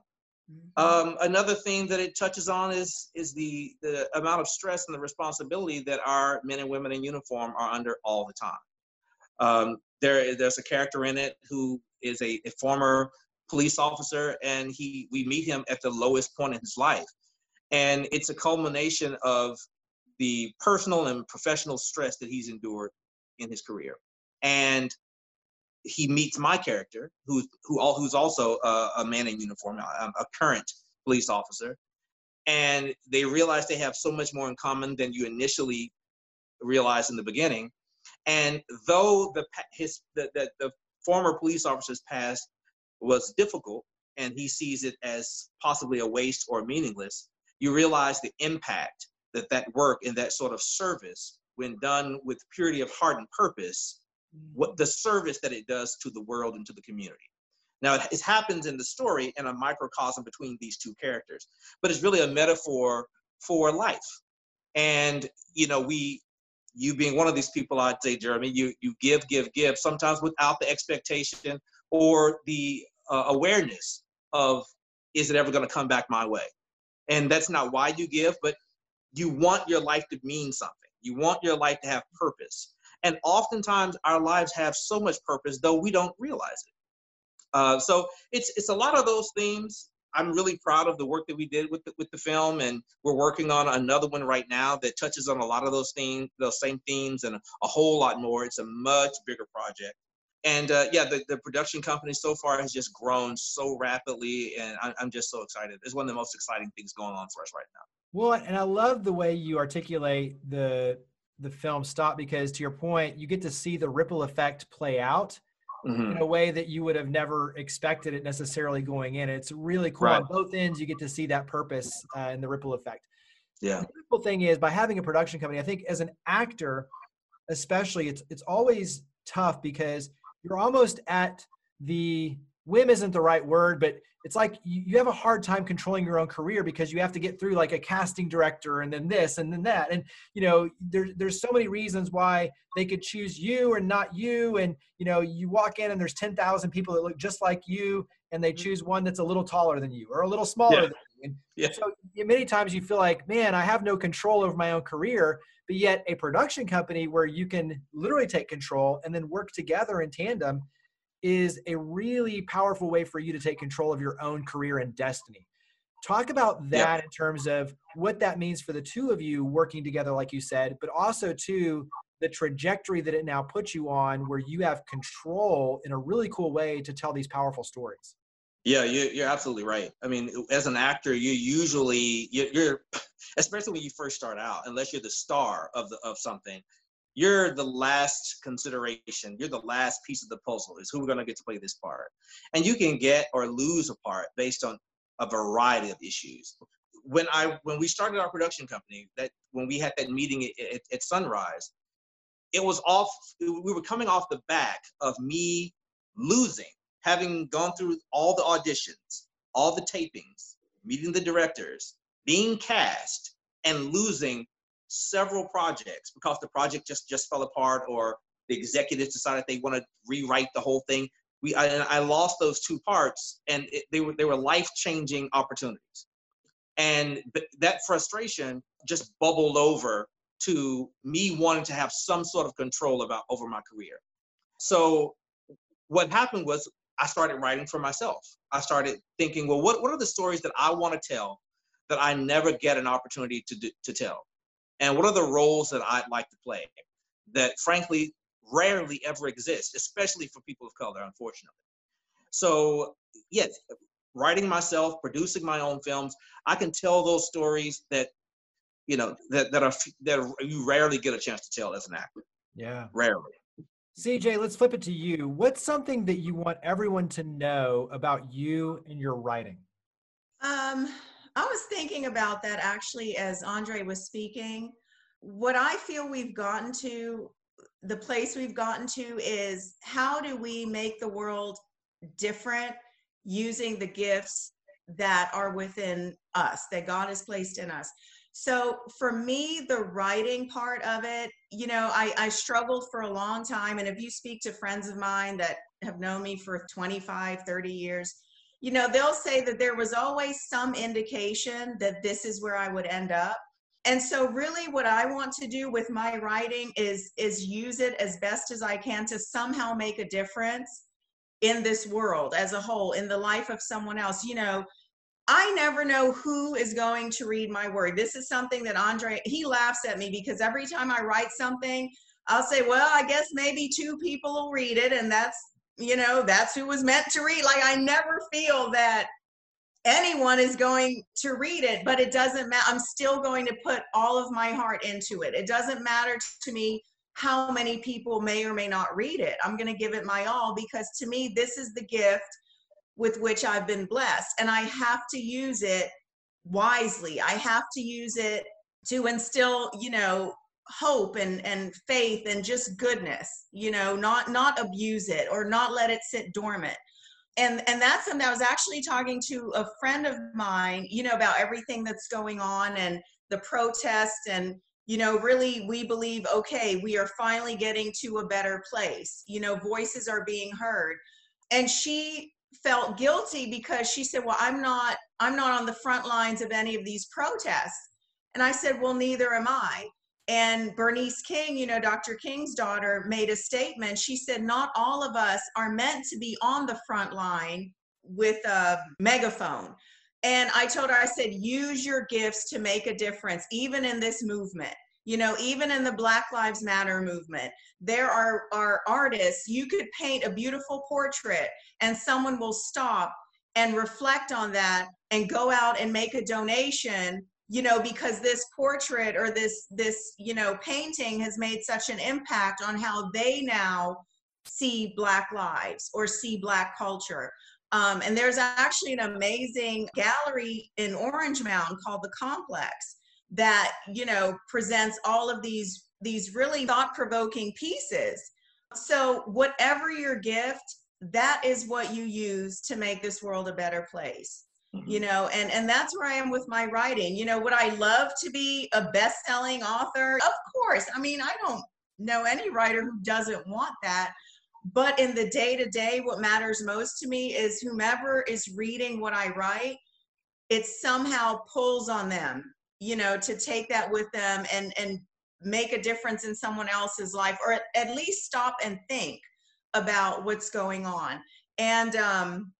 Mm-hmm. Um, another thing that it touches on is is the the amount of stress and the responsibility that our men and women in uniform are under all the time. Um, there, there's a character in it who is a, a former police officer, and he we meet him at the lowest point in his life, and it's a culmination of the personal and professional stress that he's endured in his career, and he meets my character, who's who all who's also a, a man in uniform, a, um, a current police officer, and they realize they have so much more in common than you initially realized in the beginning. And though the his the, the, the former police officer's past was difficult and he sees it as possibly a waste or meaningless, you realize the impact that that work and that sort of service, when done with purity of heart and purpose, what mm. the service that it does to the world and to the community. Now, it, it happens in the story in a microcosm between these two characters, but it's really a metaphor for life. And you know, we, you being one of these people, I'd say, Jeremy, you you give, give, give, sometimes without the expectation or the uh, awareness of is it ever going to come back my way? And that's not why you give but you want your life to mean something. You want your life to have purpose. And oftentimes our lives have so much purpose though we don't realize it. Uh, so it's it's a lot of those themes i'm really proud of the work that we did with the, with the film and we're working on another one right now that touches on a lot of those themes those same themes and a whole lot more it's a much bigger project and uh, yeah, the, the production company so far has just grown so rapidly, and I, I'm just so excited. It's one of the most exciting things going on for us right now. Well, and I love the way you articulate the the film stop because to your point, you get to see the ripple effect play out mm-hmm. in a way that you would have never expected it necessarily going in. It's really cool right. on both ends. You get to see that purpose uh, and the ripple effect. Yeah. The cool thing is by having a production company, I think as an actor, especially, it's it's always tough because you're almost at the whim isn't the right word, but it's like you, have a hard time controlling your own career because you have to get through like a casting director and then this and then that. And, you know, there, there's so many reasons why they could choose you or not you. And, you know, you walk in and there's 10,000 people that look just like you and they mm-hmm. choose one that's a little taller than you or a little smaller yeah. than you. And yeah. so many times you feel like, man, I have no control over my own career but yet a production company where you can literally take control and then work together in tandem is a really powerful way for you to take control of your own career and destiny talk about that yep. in terms of what that means for the two of you working together like you said but also to the trajectory that it now puts you on where you have control in a really cool way to tell these powerful stories yeah, you're, absolutely right. I mean, as an actor, you usually you're, especially when you first start out, unless you're the star of the of something, you're the last consideration. You're the last piece of the puzzle. Is who we're going to get to play this part, and you can get or lose a part based on a variety of issues. When I when we started our production company, that when we had that meeting at, at, at Sunrise, it was off. We were coming off the back of me losing, having gone through all the auditions, all the tapings, meeting the directors, being cast, and losing several projects because the project just just fell apart or the executives decided they want to rewrite the whole thing. We I, I lost those two parts, and it, they were they were life changing opportunities, and that frustration just bubbled over to me wanting to have some sort of control about over my career. So what happened was I started writing for myself. I started thinking, well, what, what are the stories that I want to tell that I never get an opportunity to, do, to tell? And what are the roles that I'd like to play that frankly rarely ever exist, especially for people of color, unfortunately. So, yes, writing myself, producing my own films, I can tell those stories that you know that that are that you rarely get a chance to tell as an actor. Yeah, rarely. CJ, let's flip it to you. What's something that you want everyone to know about you and your writing? Um, I was thinking about that actually as Andre was speaking. What I feel we've gotten to, the place we've gotten to is how do we make the world different using the gifts that are within us, that God has placed in us. So for me, the writing part of it, you know, I, I struggled for a long time. And if you speak to friends of mine that have known me for 25, 30 years, you know, they'll say that there was always some indication that this is where I would end up. And so really what I want to do with my writing is is use it as best as I can to somehow make a difference in this world as a whole, in the life of someone else. You know, I never know who is going to read my work. This is something that Andre, he laughs at me because every time I write something, I'll say, well, I guess maybe two people will read it. And that's, you know, that's who was meant to read. Like I never feel that anyone is going to read it, but it doesn't matter. I'm still going to put all of my heart into it. It doesn't matter to me how many people may or may not read it. I'm going to give it my all because to me, this is the gift with which I've been blessed. And I have to use it wisely. I have to use it to instill, you know, hope and and faith and just goodness, you know, not not abuse it or not let it sit dormant. And and that's something I was actually talking to a friend of mine, you know, about everything that's going on and the protest and you know really we believe okay we are finally getting to a better place you know voices are being heard and she felt guilty because she said, "Well, I'm not I'm not on the front lines of any of these protests." And I said, "Well, neither am I." And Bernice King, you know, Dr. King's daughter, made a statement. She said, "Not all of us are meant to be on the front line with a megaphone." And I told her, I said, use your gifts to make a difference, even in this movement. You know, even in the Black Lives Matter movement, there are, are artists, you could paint a beautiful portrait and someone will stop and reflect on that and go out and make a donation you know because this portrait or this this you know painting has made such an impact on how they now see black lives or see black culture. Um, and there's actually an amazing gallery in orange mound called the complex that you know presents all of these these really thought-provoking pieces. So whatever your gift that is what you use to make this world a better place mm-hmm. you know and and that's where i am with my writing. You know would i love to be a best-selling author? Of course. I mean i don't know any writer who doesn't want that. But in the day to day what matters most to me is whomever is reading what i write it somehow pulls on them you know to take that with them and and make a difference in someone else's life or at, at least stop and think about what's going on. And um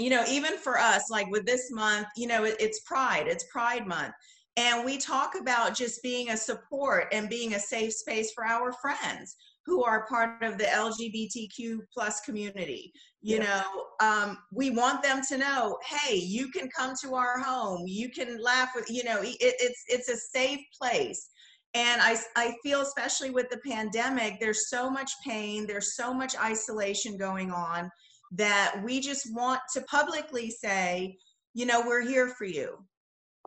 you know even for us like with this month you know it, it's pride it's pride month. And we talk about just being a support and being a safe space for our friends who are part of the lgbtq plus community you yeah. know? Um, we want them to know hey you can come to our home you can laugh with you know it, it's it's a safe place. And I, I feel, especially with the pandemic, there's so much pain, there's so much isolation going on that we just want to publicly say, you know, we're here for you.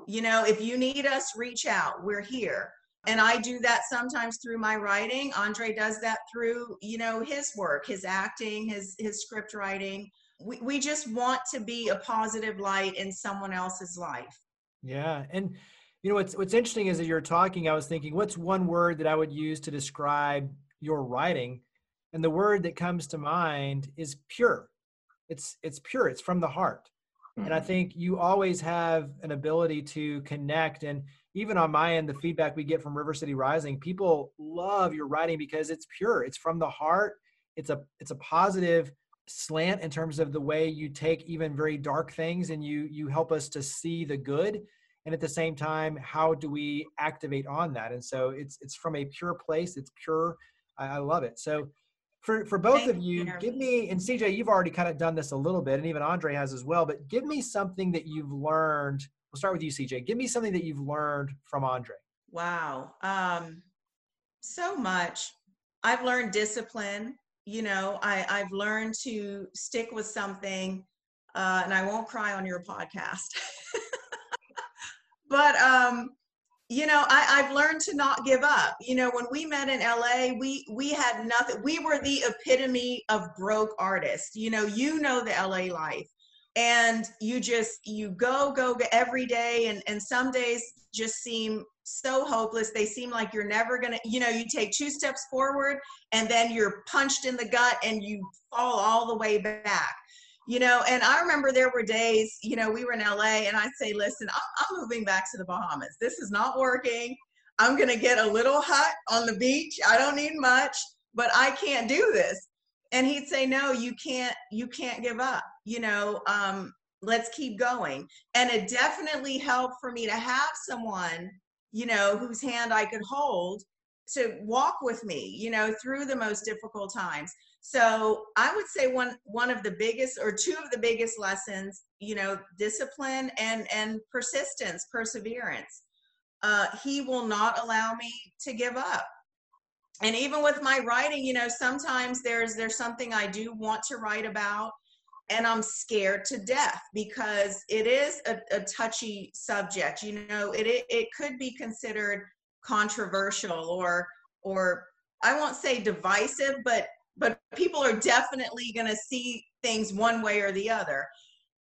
You know, if you need us, reach out. We're here. And I do that sometimes through my writing. Andre does that through, you know, his work, his acting, his his script writing. We we just want to be a positive light in someone else's life. Yeah. And you know what's what's interesting is that you're talking, I was thinking, what's one word that I would use to describe your writing? And the word that comes to mind is pure. It's it's pure. It's from the heart. Mm-hmm. And I mm-hmm. think you always have an ability to connect. And even on my end, the feedback we get from River City Rising, people love your writing because it's pure. It's from the heart. It's a it's a positive slant in terms of the way you take even very dark things and you you help us to see the good and at the same time how do we activate on that and so it's it's from a pure place it's pure i, I love it so for for both Thank of you, you, give me and CJ, you've already kind of done this a little bit, and even Andre has as well. But give me something that you've learned. We'll start with you, CJ. Give me something that you've learned from Andre. Wow, um, so much. I've learned discipline. You know, I I've learned to stick with something, uh, and I won't cry on your podcast. but um, you know I, i've learned to not give up. You know when we met in la we we had nothing we were the epitome of broke artists. You know you know the la life. And you just you go go, go every day. And and some days just seem so hopeless. They seem like you're never gonna you know you take two steps forward and then you're punched in the gut and you fall all the way back you know and i remember there were days you know we were in la and i'd say listen i'm, I'm moving back to the bahamas. This is not working. I'm going to get a little hut on the beach. I don't need much but i can't do this. And he'd say no you can't you can't give up. You know um, let's keep going. And it definitely helped for me to have someone you know whose hand i could hold to walk with me you know through the most difficult times so I would say one one of the biggest or two of the biggest lessons, you know, discipline and and persistence, perseverance. Uh, he will not allow me to give up. And even with my writing, you know, sometimes there's there's something I do want to write about, and I'm scared to death because it is a, a touchy subject. You know, it, it it could be considered controversial or or I won't say divisive, but but people are definitely going to see things one way or the other.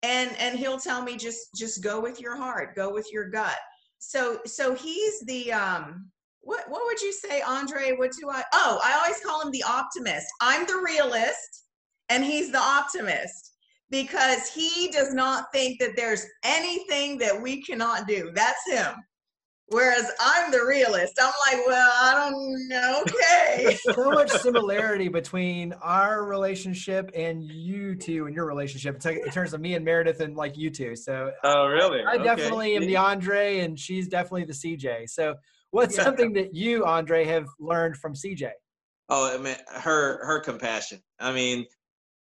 And and he'll tell me just just go with your heart go with your gut. So so he's the um what what would you say andre? What do i oh i always call him the optimist. I'm the realist and he's the optimist because he does not think that there's anything that we cannot do. That's him Whereas I'm the realist. I'm like, well, I don't know. Okay. so much similarity between our relationship and you two and your relationship in terms of me and Meredith and like you two. So Oh really? I, I definitely am the Andre and she's definitely the CJ. So what's yeah. something that you, Andre, have learned from CJ? Oh, I mean her her compassion. I mean,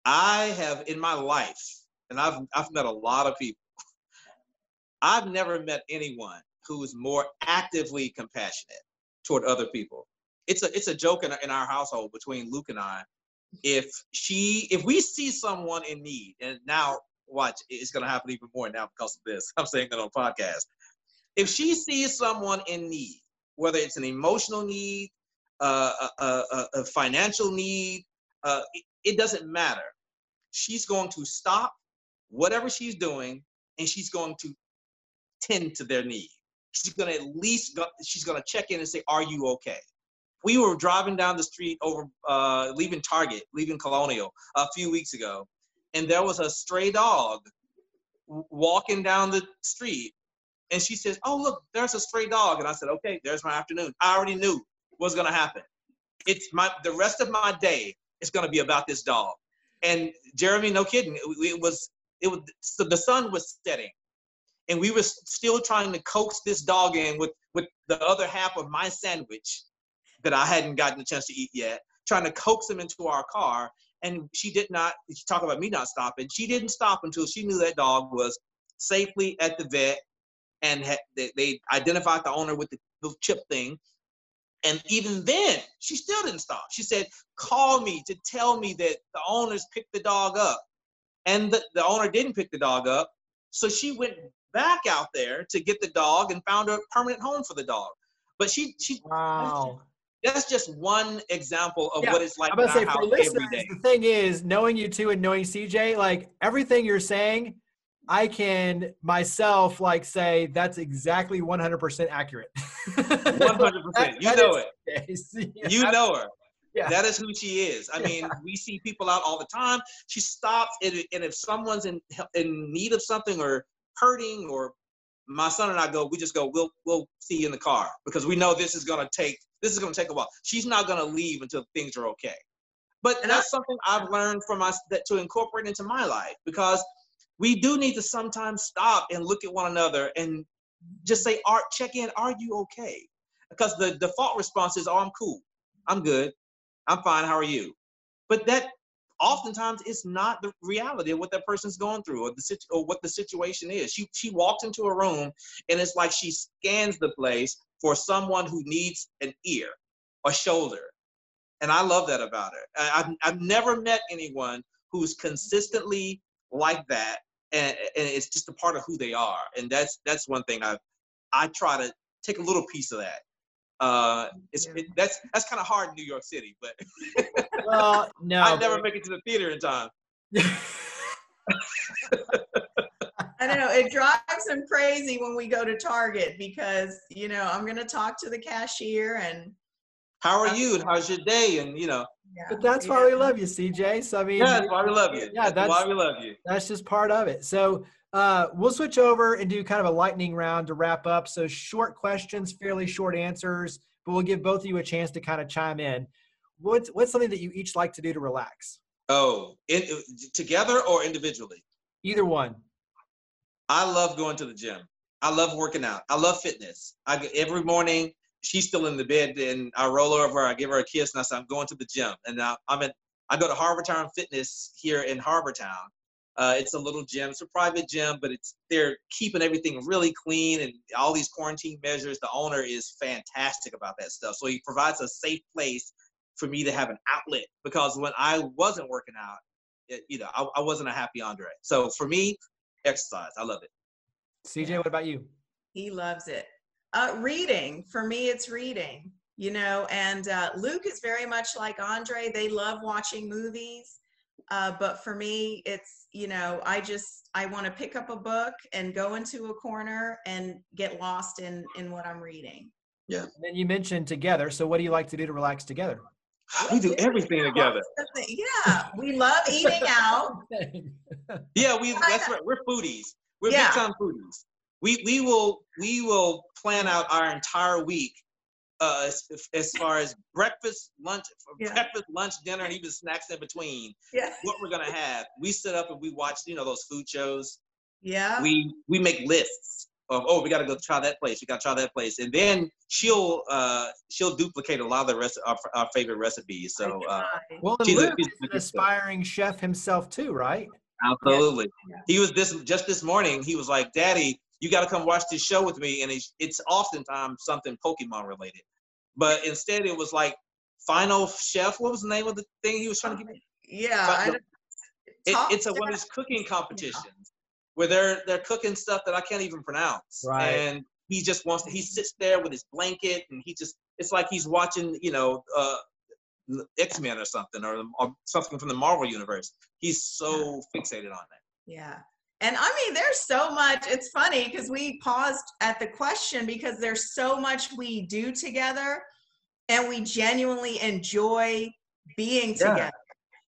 I have in my life, and I've I've met a lot of people. I've never met anyone who's more actively compassionate toward other people. It's a it's a joke in, in our household between Luke and I. If she if we see someone in need, and now watch, it's gonna happen even more now because of this. I'm saying that on podcast. If she sees someone in need, whether it's an emotional need, uh, a, a, a financial need, uh, it, it doesn't matter. She's going to stop whatever she's doing and she's going to tend to their need she's gonna at least go, she's gonna check in and say, "Are you okay?" We were driving down the street over, uh, leaving Target, leaving Colonial a few weeks ago, and there was a stray dog walking down the street, and she says, "Oh look, there's a stray dog," and I said, "Okay, there's my afternoon." I already knew what's gonna happen. It's my the rest of my day is gonna be about this dog. And Jeremy, no kidding, it, it was it was the sun was setting and we were still trying to coax this dog in with with the other half of my sandwich that I hadn't gotten a chance to eat yet, trying to coax him into our car. And she did not. Talked about me not stopping. She didn't stop until she knew that dog was safely at the vet, and had, they, they identified the owner with the little chip thing. And even then, she still didn't stop. She said, call me to tell me that the owners picked the dog up. And the, the owner didn't pick the dog up. So she went back out there to get the dog and found a permanent home for the dog. But she she wow. That's just one example of yeah. what it's like. I'm gonna say for listeners, the thing is, knowing you two and knowing CJ, like everything you're saying, I can myself like say that's exactly 100% accurate. 100%. You know it. You know her. Yeah. That is who she is. I mean, we see people out all the time. She stops, and, and if someone's in in need of something or hurting, or my son and I go, we just go, we'll we'll see you in the car because we know this is gonna take this is gonna take a while. She's not gonna leave until things are okay. But and that's I, something I've learned from us that to incorporate into my life because we do need to sometimes stop and look at one another and just say, "Art, check in. Are you okay?" Because the default response is, "Oh, I'm cool. I'm good. I'm fine. How are you?" But that oftentimes it's not the reality of what that person's going through or the situ- or what the situation is. She she walks into a room and it's like she scans the place for someone who needs an ear, a shoulder, and I love that about her. I've I've never met anyone who's consistently like that and, and it's just a part of who they are and that's that's one thing i i try to take a little piece of that uh it's yeah. it, that's that's kind of hard in new york city but well no i never make it to the theater in time I don't know. It drives him crazy when we go to Target because you know I'm going to talk to the cashier and. How are you? And how's your day? And you know. But that's why we love you, CJ. So I mean, yeah, that's why we love you. Yeah, that's, that's why we love you. That's just part of it. So uh, we'll switch over and do kind of a lightning round to wrap up. So short questions, fairly short answers, but we'll give both of you a chance to kind of chime in. What's what's something that you each like to do to relax? Oh, in, together or individually? Either one. I love going to the gym. I love working out. I love fitness. I every morning she's still in the bed and I roll over, I give her a kiss and I say, I'm going to the gym. And I, I'm in, I go to Harbortown Fitness here in Harbortown. Uh, it's a little gym, it's a private gym, but it's they're keeping everything really clean and all these quarantine measures. The owner is fantastic about that stuff. So he provides a safe place for me to have an outlet because when I wasn't working out, it, you know, I, I wasn't a happy Andre. So for me, exercise, I love it. CJ, what about you? He loves it. Uh, reading for me, it's reading. You know, and uh, Luke is very much like Andre. They love watching movies, uh, but for me, it's you know, I just I want to pick up a book and go into a corner and get lost in in what I'm reading. Yeah. And then you mentioned together. So, what do you like to do to relax together? We do everything together. Yeah, we love eating out. yeah, we that's right. We're foodies. We're yeah. big time foodies we we will we will plan out our entire week uh, as, as far as breakfast, lunch, yeah. breakfast, lunch, dinner, and even snacks in between. Yeah. What we're gonna have. We sit up and we watch, you know, those food shows. Yeah. We we make lists of oh we got to go try that place, we got to try that place, and then she'll uh she'll duplicate a lot of the rest of our, our favorite recipes. So uh, well, she's, Luke a, she's an aspiring chef himself too, right? Absolutely. Yeah. He was this just this morning. He was like, "Daddy, you got to come watch this show with me. And it's, it's oftentimes something Pokemon related. But instead, it was like Final Chef. What was the name of the thing he was trying to give me? Yeah. it, it's a, one of these cooking competitions yeah. where they're they're cooking stuff that I can't even pronounce. Right. And he just wants to, he sits there with his blanket and he just, it's like he's watching, you know, uh, X Men or something or, or, something from the Marvel universe. He's so fixated on that. Yeah. And I mean, there's so much. It's funny because we paused at the question because there's so much we do together and we genuinely enjoy being yeah. together.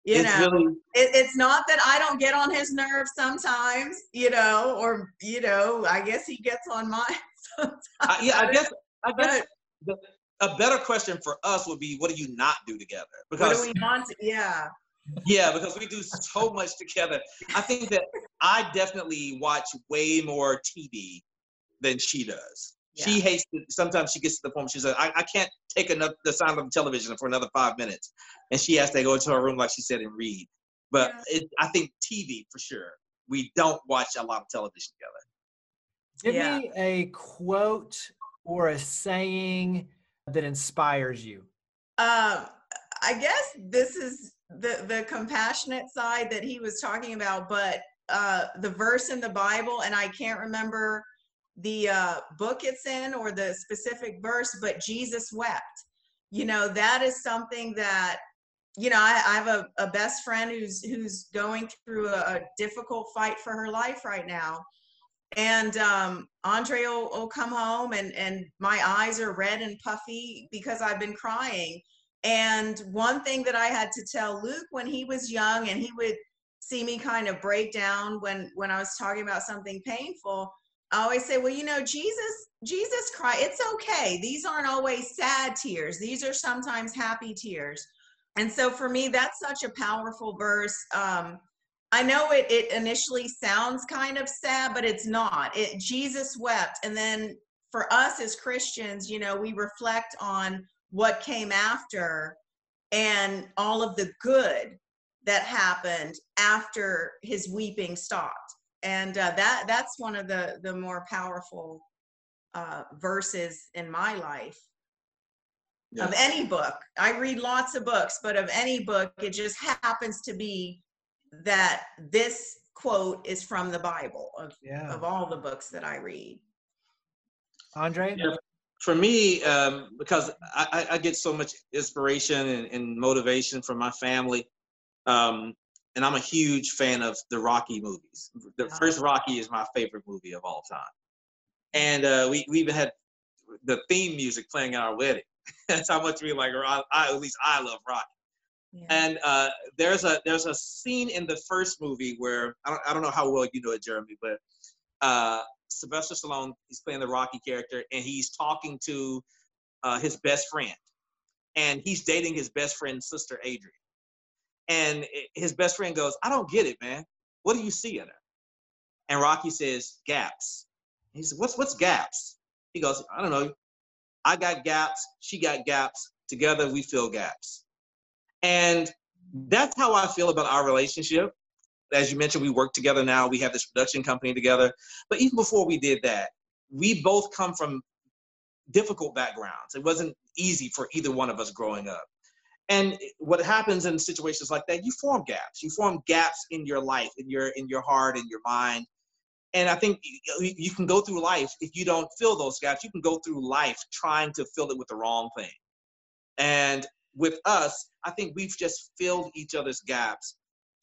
You it's know, really, it, it's not that I don't get on his nerves sometimes, you know, or, you know, I guess he gets on mine sometimes. Uh, yeah, I guess, I guess the, a better question for us would be what do you not do together? Because do we want to, yeah yeah, because we do so much together. I think that I definitely watch way more TV than she does. Yeah. She hates it. Sometimes she gets to the point she says, I, I can't take enough the sound of television for another five minutes. And she has to go into her room, like she said, and read. But yeah. it, I think TV for sure. We don't watch a lot of television together. Give yeah. me a quote or a saying that inspires you? Um, I guess this is the the compassionate side that he was talking about, but uh, the verse in the Bible, and I can't remember the uh, book it's in or the specific verse, but Jesus wept. You know, that is something that you know I, I have a, a, best friend who's who's going through a, a, difficult fight for her life right now and um, andre will, will come home and and my eyes are red and puffy because i've been crying and one thing that i had to tell luke when he was young and he would see me kind of break down when when i was talking about something painful i always say well you know jesus jesus cry it's okay. These aren't always sad tears. These are sometimes happy tears. And so for me that's such a powerful verse. Um, i know it, it initially sounds kind of sad but it's not. It jesus wept. And then for us as christians you know we reflect on what came after and all of the good that happened after his weeping stopped and uh, that that's one of the the more powerful uh, verses in my life yeah. of any book. I read lots of books, but of any book, it just happens to be that this quote is from the Bible of, yeah. of all the books that I read. Andre? Yeah, for me, um, because I, I, get so much inspiration and, and motivation from my family. Um, and I'm a huge fan of the Rocky movies. The first Rocky is my favorite movie of all time. And uh, we, we even had the theme music playing at our wedding. That's how much we like. I, I at least I love Rocky. Yeah. And uh, there's a there's a scene in the first movie where I don't, I don't know how well you know it, Jeremy, but uh, Sylvester Stallone he's playing the Rocky character and he's talking to uh, his best friend, and he's dating his best friend's sister Adrian. And his best friend goes, "I don't get it, man. What do you see in her?" And Rocky says, "Gaps." He says, "What's what's gaps?" He goes, "I don't know. I got gaps, she got gaps. Together we fill gaps. And that's how I feel about our relationship. As you mentioned, we work together now. We have this production company together. But even before we did that, we both come from difficult backgrounds. It wasn't easy for either one of us growing up. And what happens in situations like that, you form gaps. You form gaps in your life, in your in your heart, in your mind, and I think you can go through life if you don't fill those gaps. You can go through life trying to fill it with the wrong thing. And with us, I think we've just filled each other's gaps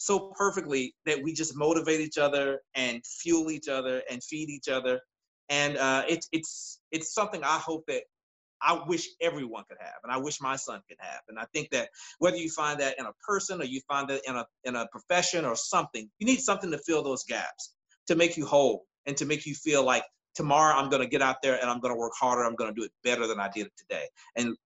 so perfectly that we just motivate each other and fuel each other and feed each other. And uh, it's it's it's something I hope that I wish everyone could have, and I wish my son could have. And I think that whether you find that in a person or you find that in a in a profession or something, you need something to fill those gaps to make you whole and to make you feel like tomorrow I'm going to get out there and I'm going to work harder. I'm going to do it better than I did it today. And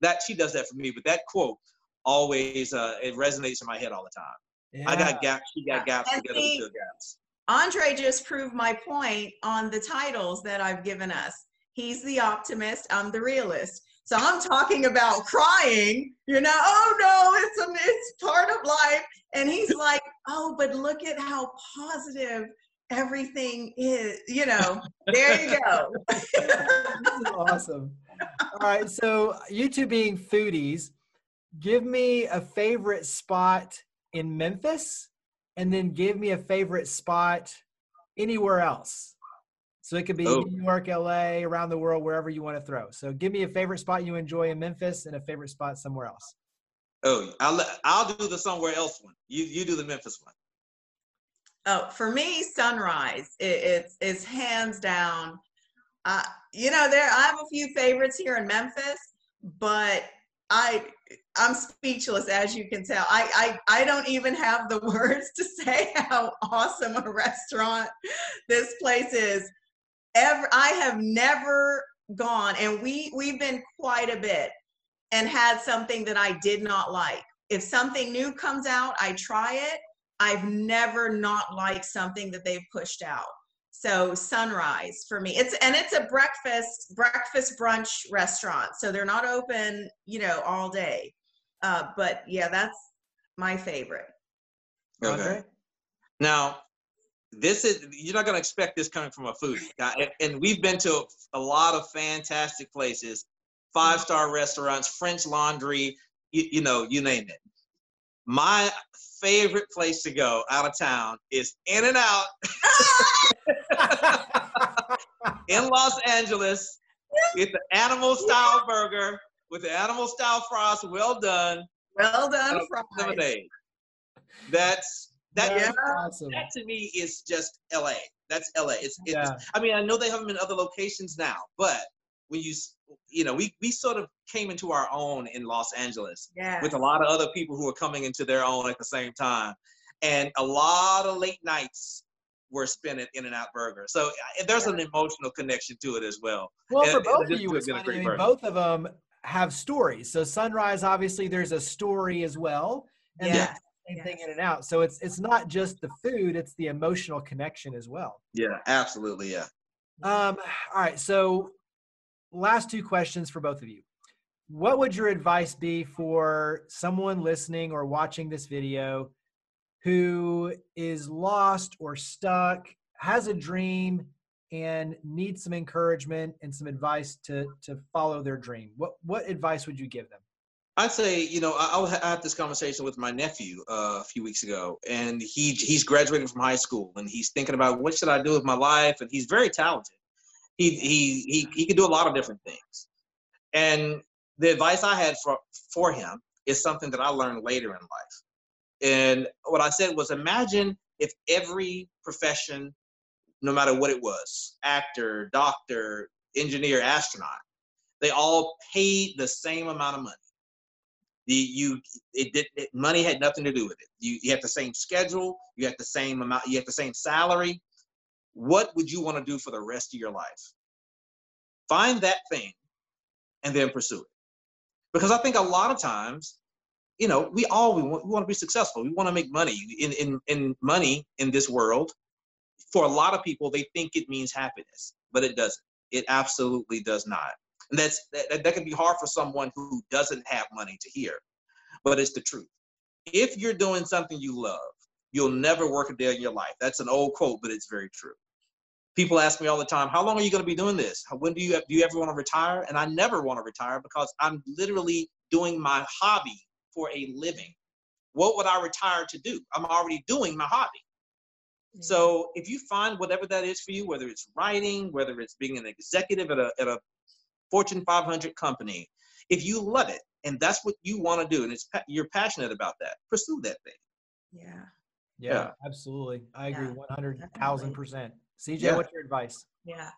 that she does that for me. But that quote always uh, it resonates in my head all the time. Yeah. I got gaps. She got gaps. And together see, gaps. Andre just proved my point on the titles that I've given us. He's the optimist. I'm the realist. So I'm talking about crying, you know, oh no, it's a, it's part of life. And he's like, oh, but look at how positive everything is, you know, there you go. this is awesome. All right. So, you two being foodies, give me a favorite spot in Memphis and then give me a favorite spot anywhere else. So it could be oh. New York, LA, around the world, wherever you want to throw. So give me a favorite spot you enjoy in Memphis and a favorite spot somewhere else. Oh, I'll I'll do the somewhere else one. You you do the Memphis one. Oh, for me, Sunrise. It, it's it's hands down. Uh, you know, there I have a few favorites here in Memphis, but I I'm speechless as you can tell. I I I don't even have the words to say how awesome a restaurant this place is. Ever I have never gone, and we we've been quite a bit, and had something that I did not like. If something new comes out, I try it I've never not liked something that they've pushed out. So sunrise for me. It's and it's a breakfast breakfast brunch restaurant. So they're not open, you know, all day. Uh, but yeah, that's my favorite. Okay. Now, this is you're not gonna expect this coming from a foodie, and we've been to a lot of fantastic places. five star restaurants, French Laundry, you, you know, you name it. My favorite place to go out of town is In-N-Out in Los Angeles. It's an animal style burger with the animal style fries, well done. Well done, fries. That's that. That's yeah, awesome. that to me is just LA. That's LA. It's, it's Yeah. I mean, I know they have them in other locations now, but when you you know, we we sort of came into our own in Los Angeles Yeah. with a lot of other people who were coming into their own at the same time, and a lot of late nights were spent at In-N-Out Burger. So there's an emotional connection to it as well. Well, And- for both of you, has it's been a funny. great I mean, both of them have stories. So Sunrise, obviously, there's a story as well, and Yeah. same thing In-N-Out. So it's it's not just the food; it's the emotional connection as well. Yeah, absolutely. Yeah. Um, all right. So, last two questions for both of you. What would your advice be for someone listening or watching this video who is lost or stuck, has a dream, and need some encouragement and some advice to to follow their dream? What what advice would you give them? I'd say, you know, I, I had this conversation with my nephew uh, a few weeks ago, and he he's graduating from high school, and he's thinking about what should I do with my life, and he's very talented. He he he he can do a lot of different things, and the advice I had for for him is something that I learned later in life, and what I said was, imagine if every profession, no matter what it was, actor, doctor, engineer, astronaut, they all paid the same amount of money. The you it did it, money had nothing to do with it. You, you had the same schedule you had the same amount you had the same salary. What would you want to do for the rest of your life? Find that thing and then pursue it. Because i think a lot of times you know we all we want, we want to be successful. We want to make money in, in in money in this world for a lot of people they think it means happiness but it doesn't. It absolutely does not. And that's that, that can be hard for someone who doesn't have money to hear but it's the truth. If you're doing something you love you'll never work a day in your life. That's an old quote but it's very true. People ask me all the time how long are you going to be doing this? When do you do you ever want to retire? And i never want to retire because i'm literally doing my hobby for a living. What would i retire to do? I'm already doing my hobby so if you find whatever that is for you, whether it's writing, whether it's being an executive at a, at a Fortune 500 company, if you love it and that's what you want to do and it's you're passionate about that, pursue that thing. Yeah. Yeah, Yeah. absolutely. I agree Yeah, 100,000%. CJ, Yeah. what's your advice? Yeah.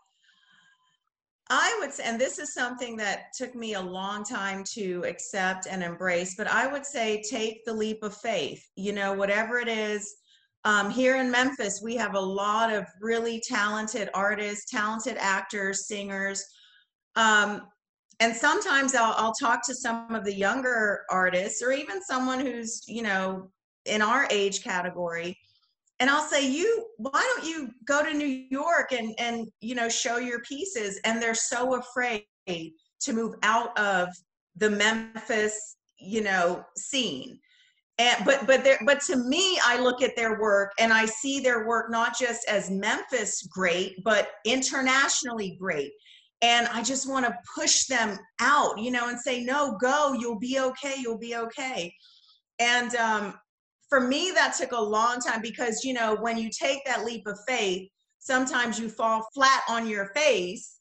I would say, and this is something that took me a long time to accept and embrace, but I would say take the leap of faith. You know, whatever it is. Um, here in Memphis, we have a lot of really talented artists, talented actors, singers. Um, and sometimes I'll, I'll talk to some of the younger artists or even someone who's, you know, in our age category and I'll say, you, why don't you go to New York and and you know show your pieces? And they're so afraid to move out of the Memphis, you know, scene. And but but there but to me, I look at their work and I see their work not just as Memphis great, but internationally great. And I just want to push them out, you know, and say, no, go, you'll be okay, you'll be okay. And um, for me that took a long time because you know when you take that leap of faith sometimes you fall flat on your face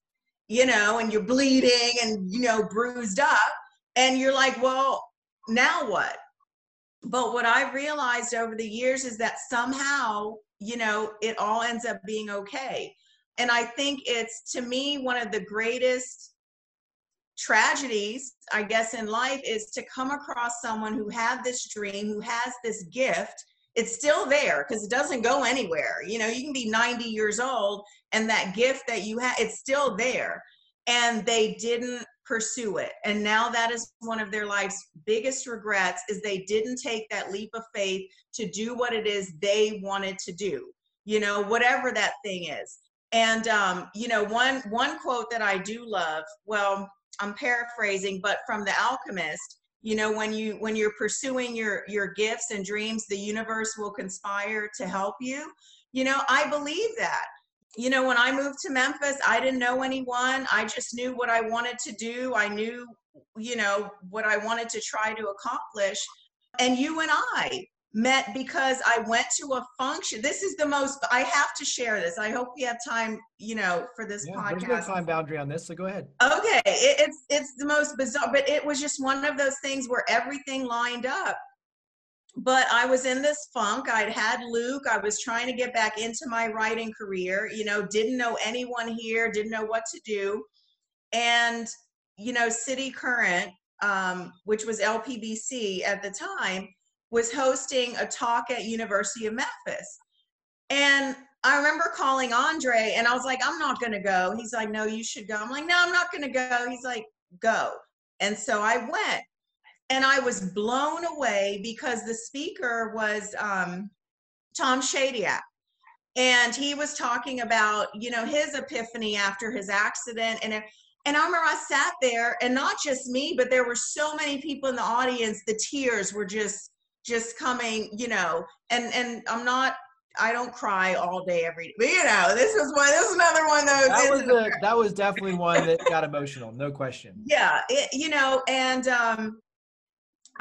you know and you're bleeding and you know bruised up and you're like well now what but what i realized over the years is that somehow you know it all ends up being okay and i think it's to me one of the greatest tragedies, I guess, in life is to come across someone who had this dream, who has this gift. It's still there because it doesn't go anywhere. You know, you can be 90 years old and that gift that you have, it's still there. And they didn't pursue it. And now that is one of their life's biggest regrets is they didn't take that leap of faith to do what it is they wanted to do. You know, whatever that thing is. And um, you know, one one quote that I do love, well, I'm paraphrasing, but from The Alchemist, you know, when you when you're pursuing your your gifts and dreams, the universe will conspire to help you. You know, I believe that. You know, when I moved to Memphis, I didn't know anyone. I just knew what I wanted to do. I knew, you know, what I wanted to try to accomplish. And you and I met because I went to a function. This is the most, I have to share this. I hope we have time, you know, for this yeah, podcast. There's no time boundary on this, so go ahead. Okay. It, it's, it's the most bizarre, but it was just one of those things where everything lined up but I was in this funk. I'd had Luke. I was trying to get back into my writing career, you know, didn't know anyone here, didn't know what to do. And, you know, City Current, um, which was LPBC at the time, was hosting a talk at University of Memphis. And I remember calling Andre and I was like, I'm not going to go. He's like, no, you should go. I'm like, no, I'm not going to go. He's like, go. And so I went and I was blown away because the speaker was um, Tom Shadyac. And he was talking about, you know, his epiphany after his accident. And, and I remember I sat there and not just me, but there were so many people in the audience, the tears were just, just coming, you know, and, and I'm not, I don't cry all day every day. But, you know, this is one. This is another one that was. That was, a, that was definitely one that got emotional, no question. Yeah, it, you know, and um,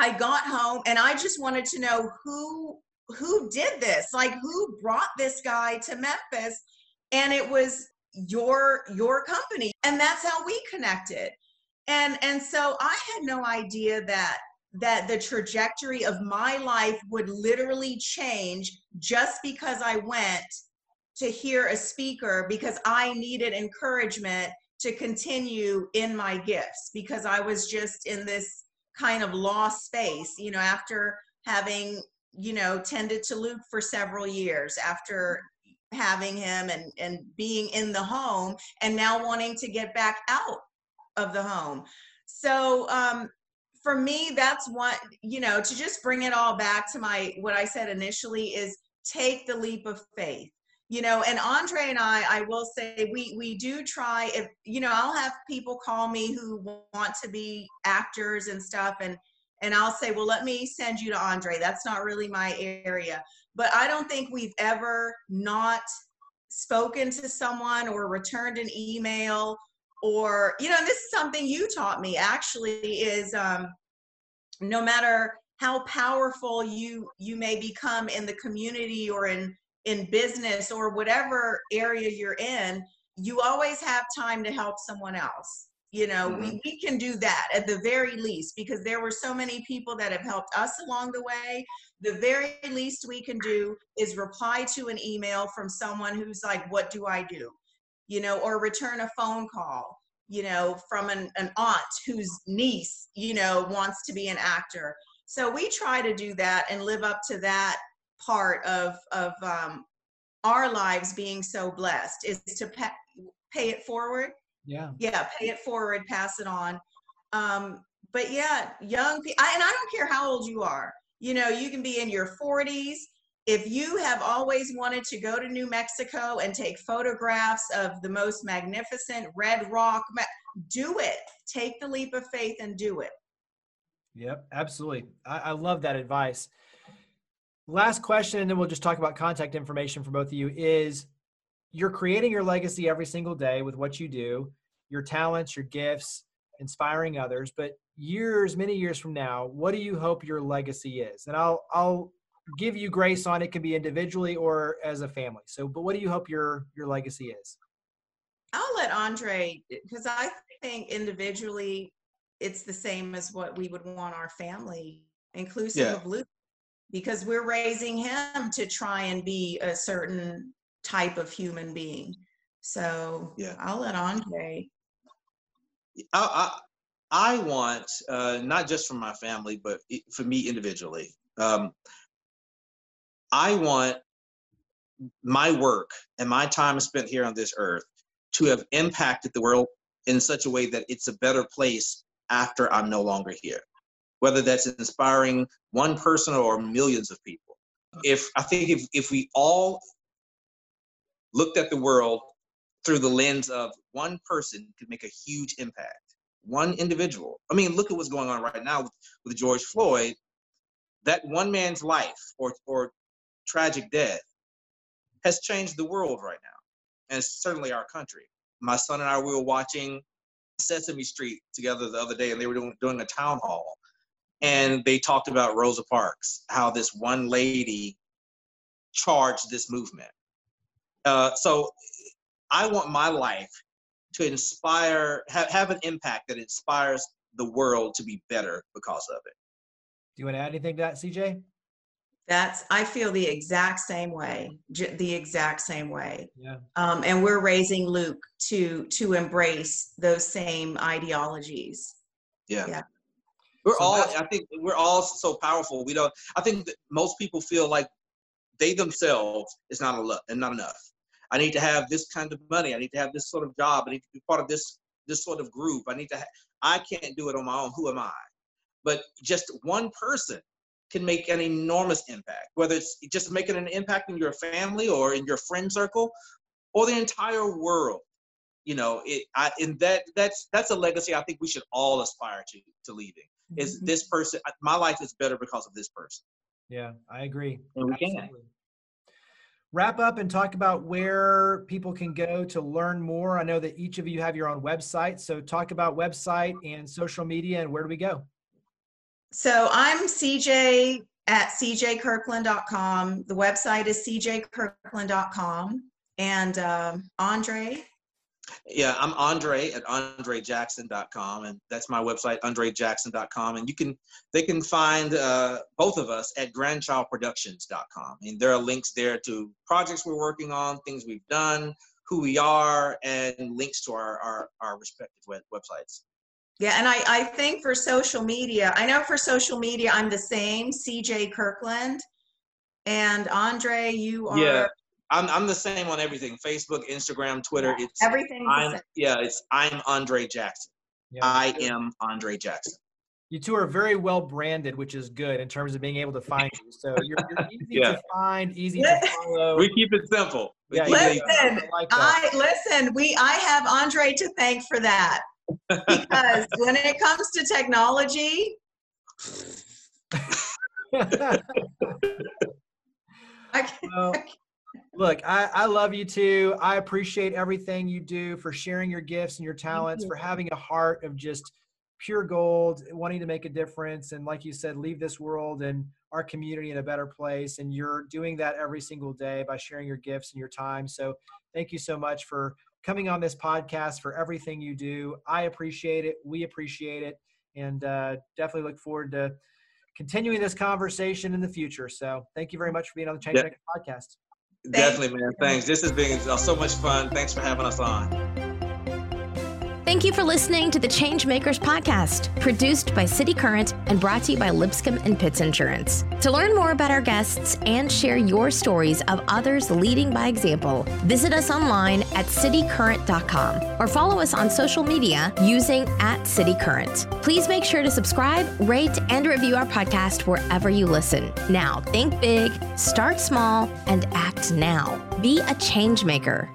I got home and I just wanted to know who who did this? Like who brought this guy to Memphis? And it was your your company. And that's how we connected. And and so I had no idea that that the trajectory of my life would literally change just because I went to hear a speaker because I needed encouragement to continue in my gifts because I was just in this kind of lost space, you know, after having, you know, tended to Luke for several years, after having him and, and being in the home and now wanting to get back out of the home. So, um, for me, that's what, you know, to just bring it all back to my, what I said initially is take the leap of faith you know and andre and i i will say we we do try if you know i'll have people call me who want to be actors and stuff and and i'll say well let me send you to andre. That's not really my area. But i don't think we've ever not spoken to someone or returned an email or you know this is something you taught me actually is um no matter how powerful you you may become in the community or in in business or whatever area you're in, you always have time to help someone else. You know, mm-hmm. we, we can do that at the very least because there were so many people that have helped us along the way. The very least we can do is reply to an email from someone who's like, What do I do? You know, or return a phone call, you know, from an, an aunt whose niece, you know, wants to be an actor. So we try to do that and live up to that part of of um, our lives being so blessed is to pay, pay it forward. Yeah. Yeah, pay it forward, pass it on. Um, but yeah, young people, and I don't care how old you are. You know, you can be in your 40s. If you have always wanted to go to New Mexico and take photographs of the most magnificent red rock, do it. Take the leap of faith and do it. Yep, absolutely. I, I love that advice last question, and then we'll just talk about contact information for both of you is you're creating your legacy every single day with what you do, your talents, your gifts, inspiring others. But years, many years from now, what do you hope your legacy is? And I'll I'll give you grace on it can be individually or as a family. So, but what do you hope your your legacy is? I'll let Andre because I think individually it's the same as what we would want our family, inclusive yeah. of Luke, because we're raising him to try and be a certain type of human being. So yeah, I'll let Andre. I I, I want uh, not just for my family, but for me individually. Um, I want my work and my time spent here on this earth to have impacted the world in such a way that it's a better place after I'm no longer here whether that's inspiring one person or millions of people. If I think if, if we all looked at the world through the lens of one person could make a huge impact, one individual. I mean, look at what's going on right now with, with George Floyd. That one man's life or, or tragic death has changed the world right now. and certainly our country. My son and I we were watching Sesame Street together the other day, and they were doing, doing a town hall, and they talked about Rosa Parks, how this one lady charged this movement. Uh, so I want my life to inspire, have, have an impact that inspires the world to be better because of it. Do you want to add anything to that, CJ? That's I feel the exact same way, the exact same way. Yeah. Um, and we're raising Luke to to embrace those same ideologies. Yeah. Yeah. We're so all. I think we're all so powerful. We don't. I think that most people feel like they themselves is not enough and not enough. I need to have this kind of money. I need to have this sort of job. I need to be part of this this sort of group. I need to. Ha- I can't do it on my own. Who am I? But just one person can make an enormous impact, whether it's just making an impact in your family or in your friend circle or the entire world. You know, it I and that that's that's a legacy I think we should all aspire to to leaving. Is mm-hmm. this person my life is better because of this person. Yeah, I agree. And we Absolutely. can wrap up and talk about where people can go to learn more. I know that each of you have your own website, so talk about website and social media and where do we go? So I'm CJ at cjkirkland.com. The website is cjkirkland.com. And um, Andre? Yeah, I'm Andre at andrejackson.com, and that's my website, andrejackson.com. And you can, they can find uh, both of us at grandchildproductions.com. And there are links there to projects we're working on, things we've done, who we are, and links to our, our, our respective web- websites. Yeah, and I, I think for social media, I know for social media, I'm the same, CJ Kirkland. And Andre, you are. Yeah, I'm, I'm the same on everything Facebook, Instagram, Twitter. Yeah, it's everything. Yeah, it's I'm Andre Jackson. Yeah. I am Andre Jackson. You two are very well branded, which is good in terms of being able to find you. So you're, you're easy yeah. to find, easy to follow. We keep it simple. We yeah, listen, I, like I listen. We I have Andre to thank for that because when it comes to technology, I well, look, I, I love you too. I appreciate everything you do for sharing your gifts and your talents, you. for having a heart of just pure gold, wanting to make a difference. And like you said, leave this world and our community in a better place. And you're doing that every single day by sharing your gifts and your time. So thank you so much for coming on this podcast, for everything you do. I appreciate it. We appreciate it. And uh, definitely look forward to continuing this conversation in the future. So thank you very much for being on the Change yep. podcast. Definitely, man. Thanks. This has been so much fun. Thanks for having us on. Thank you for listening to the Changemakers podcast, produced by City Current and brought to you by Lipscomb and Pitts Insurance. To learn more about our guests and share your stories of others leading by example, visit us online at citycurrent.com or follow us on social media using at City Current. Please make sure to subscribe, rate, and review our podcast wherever you listen. Now, think big, start small, and act now. Be a change maker.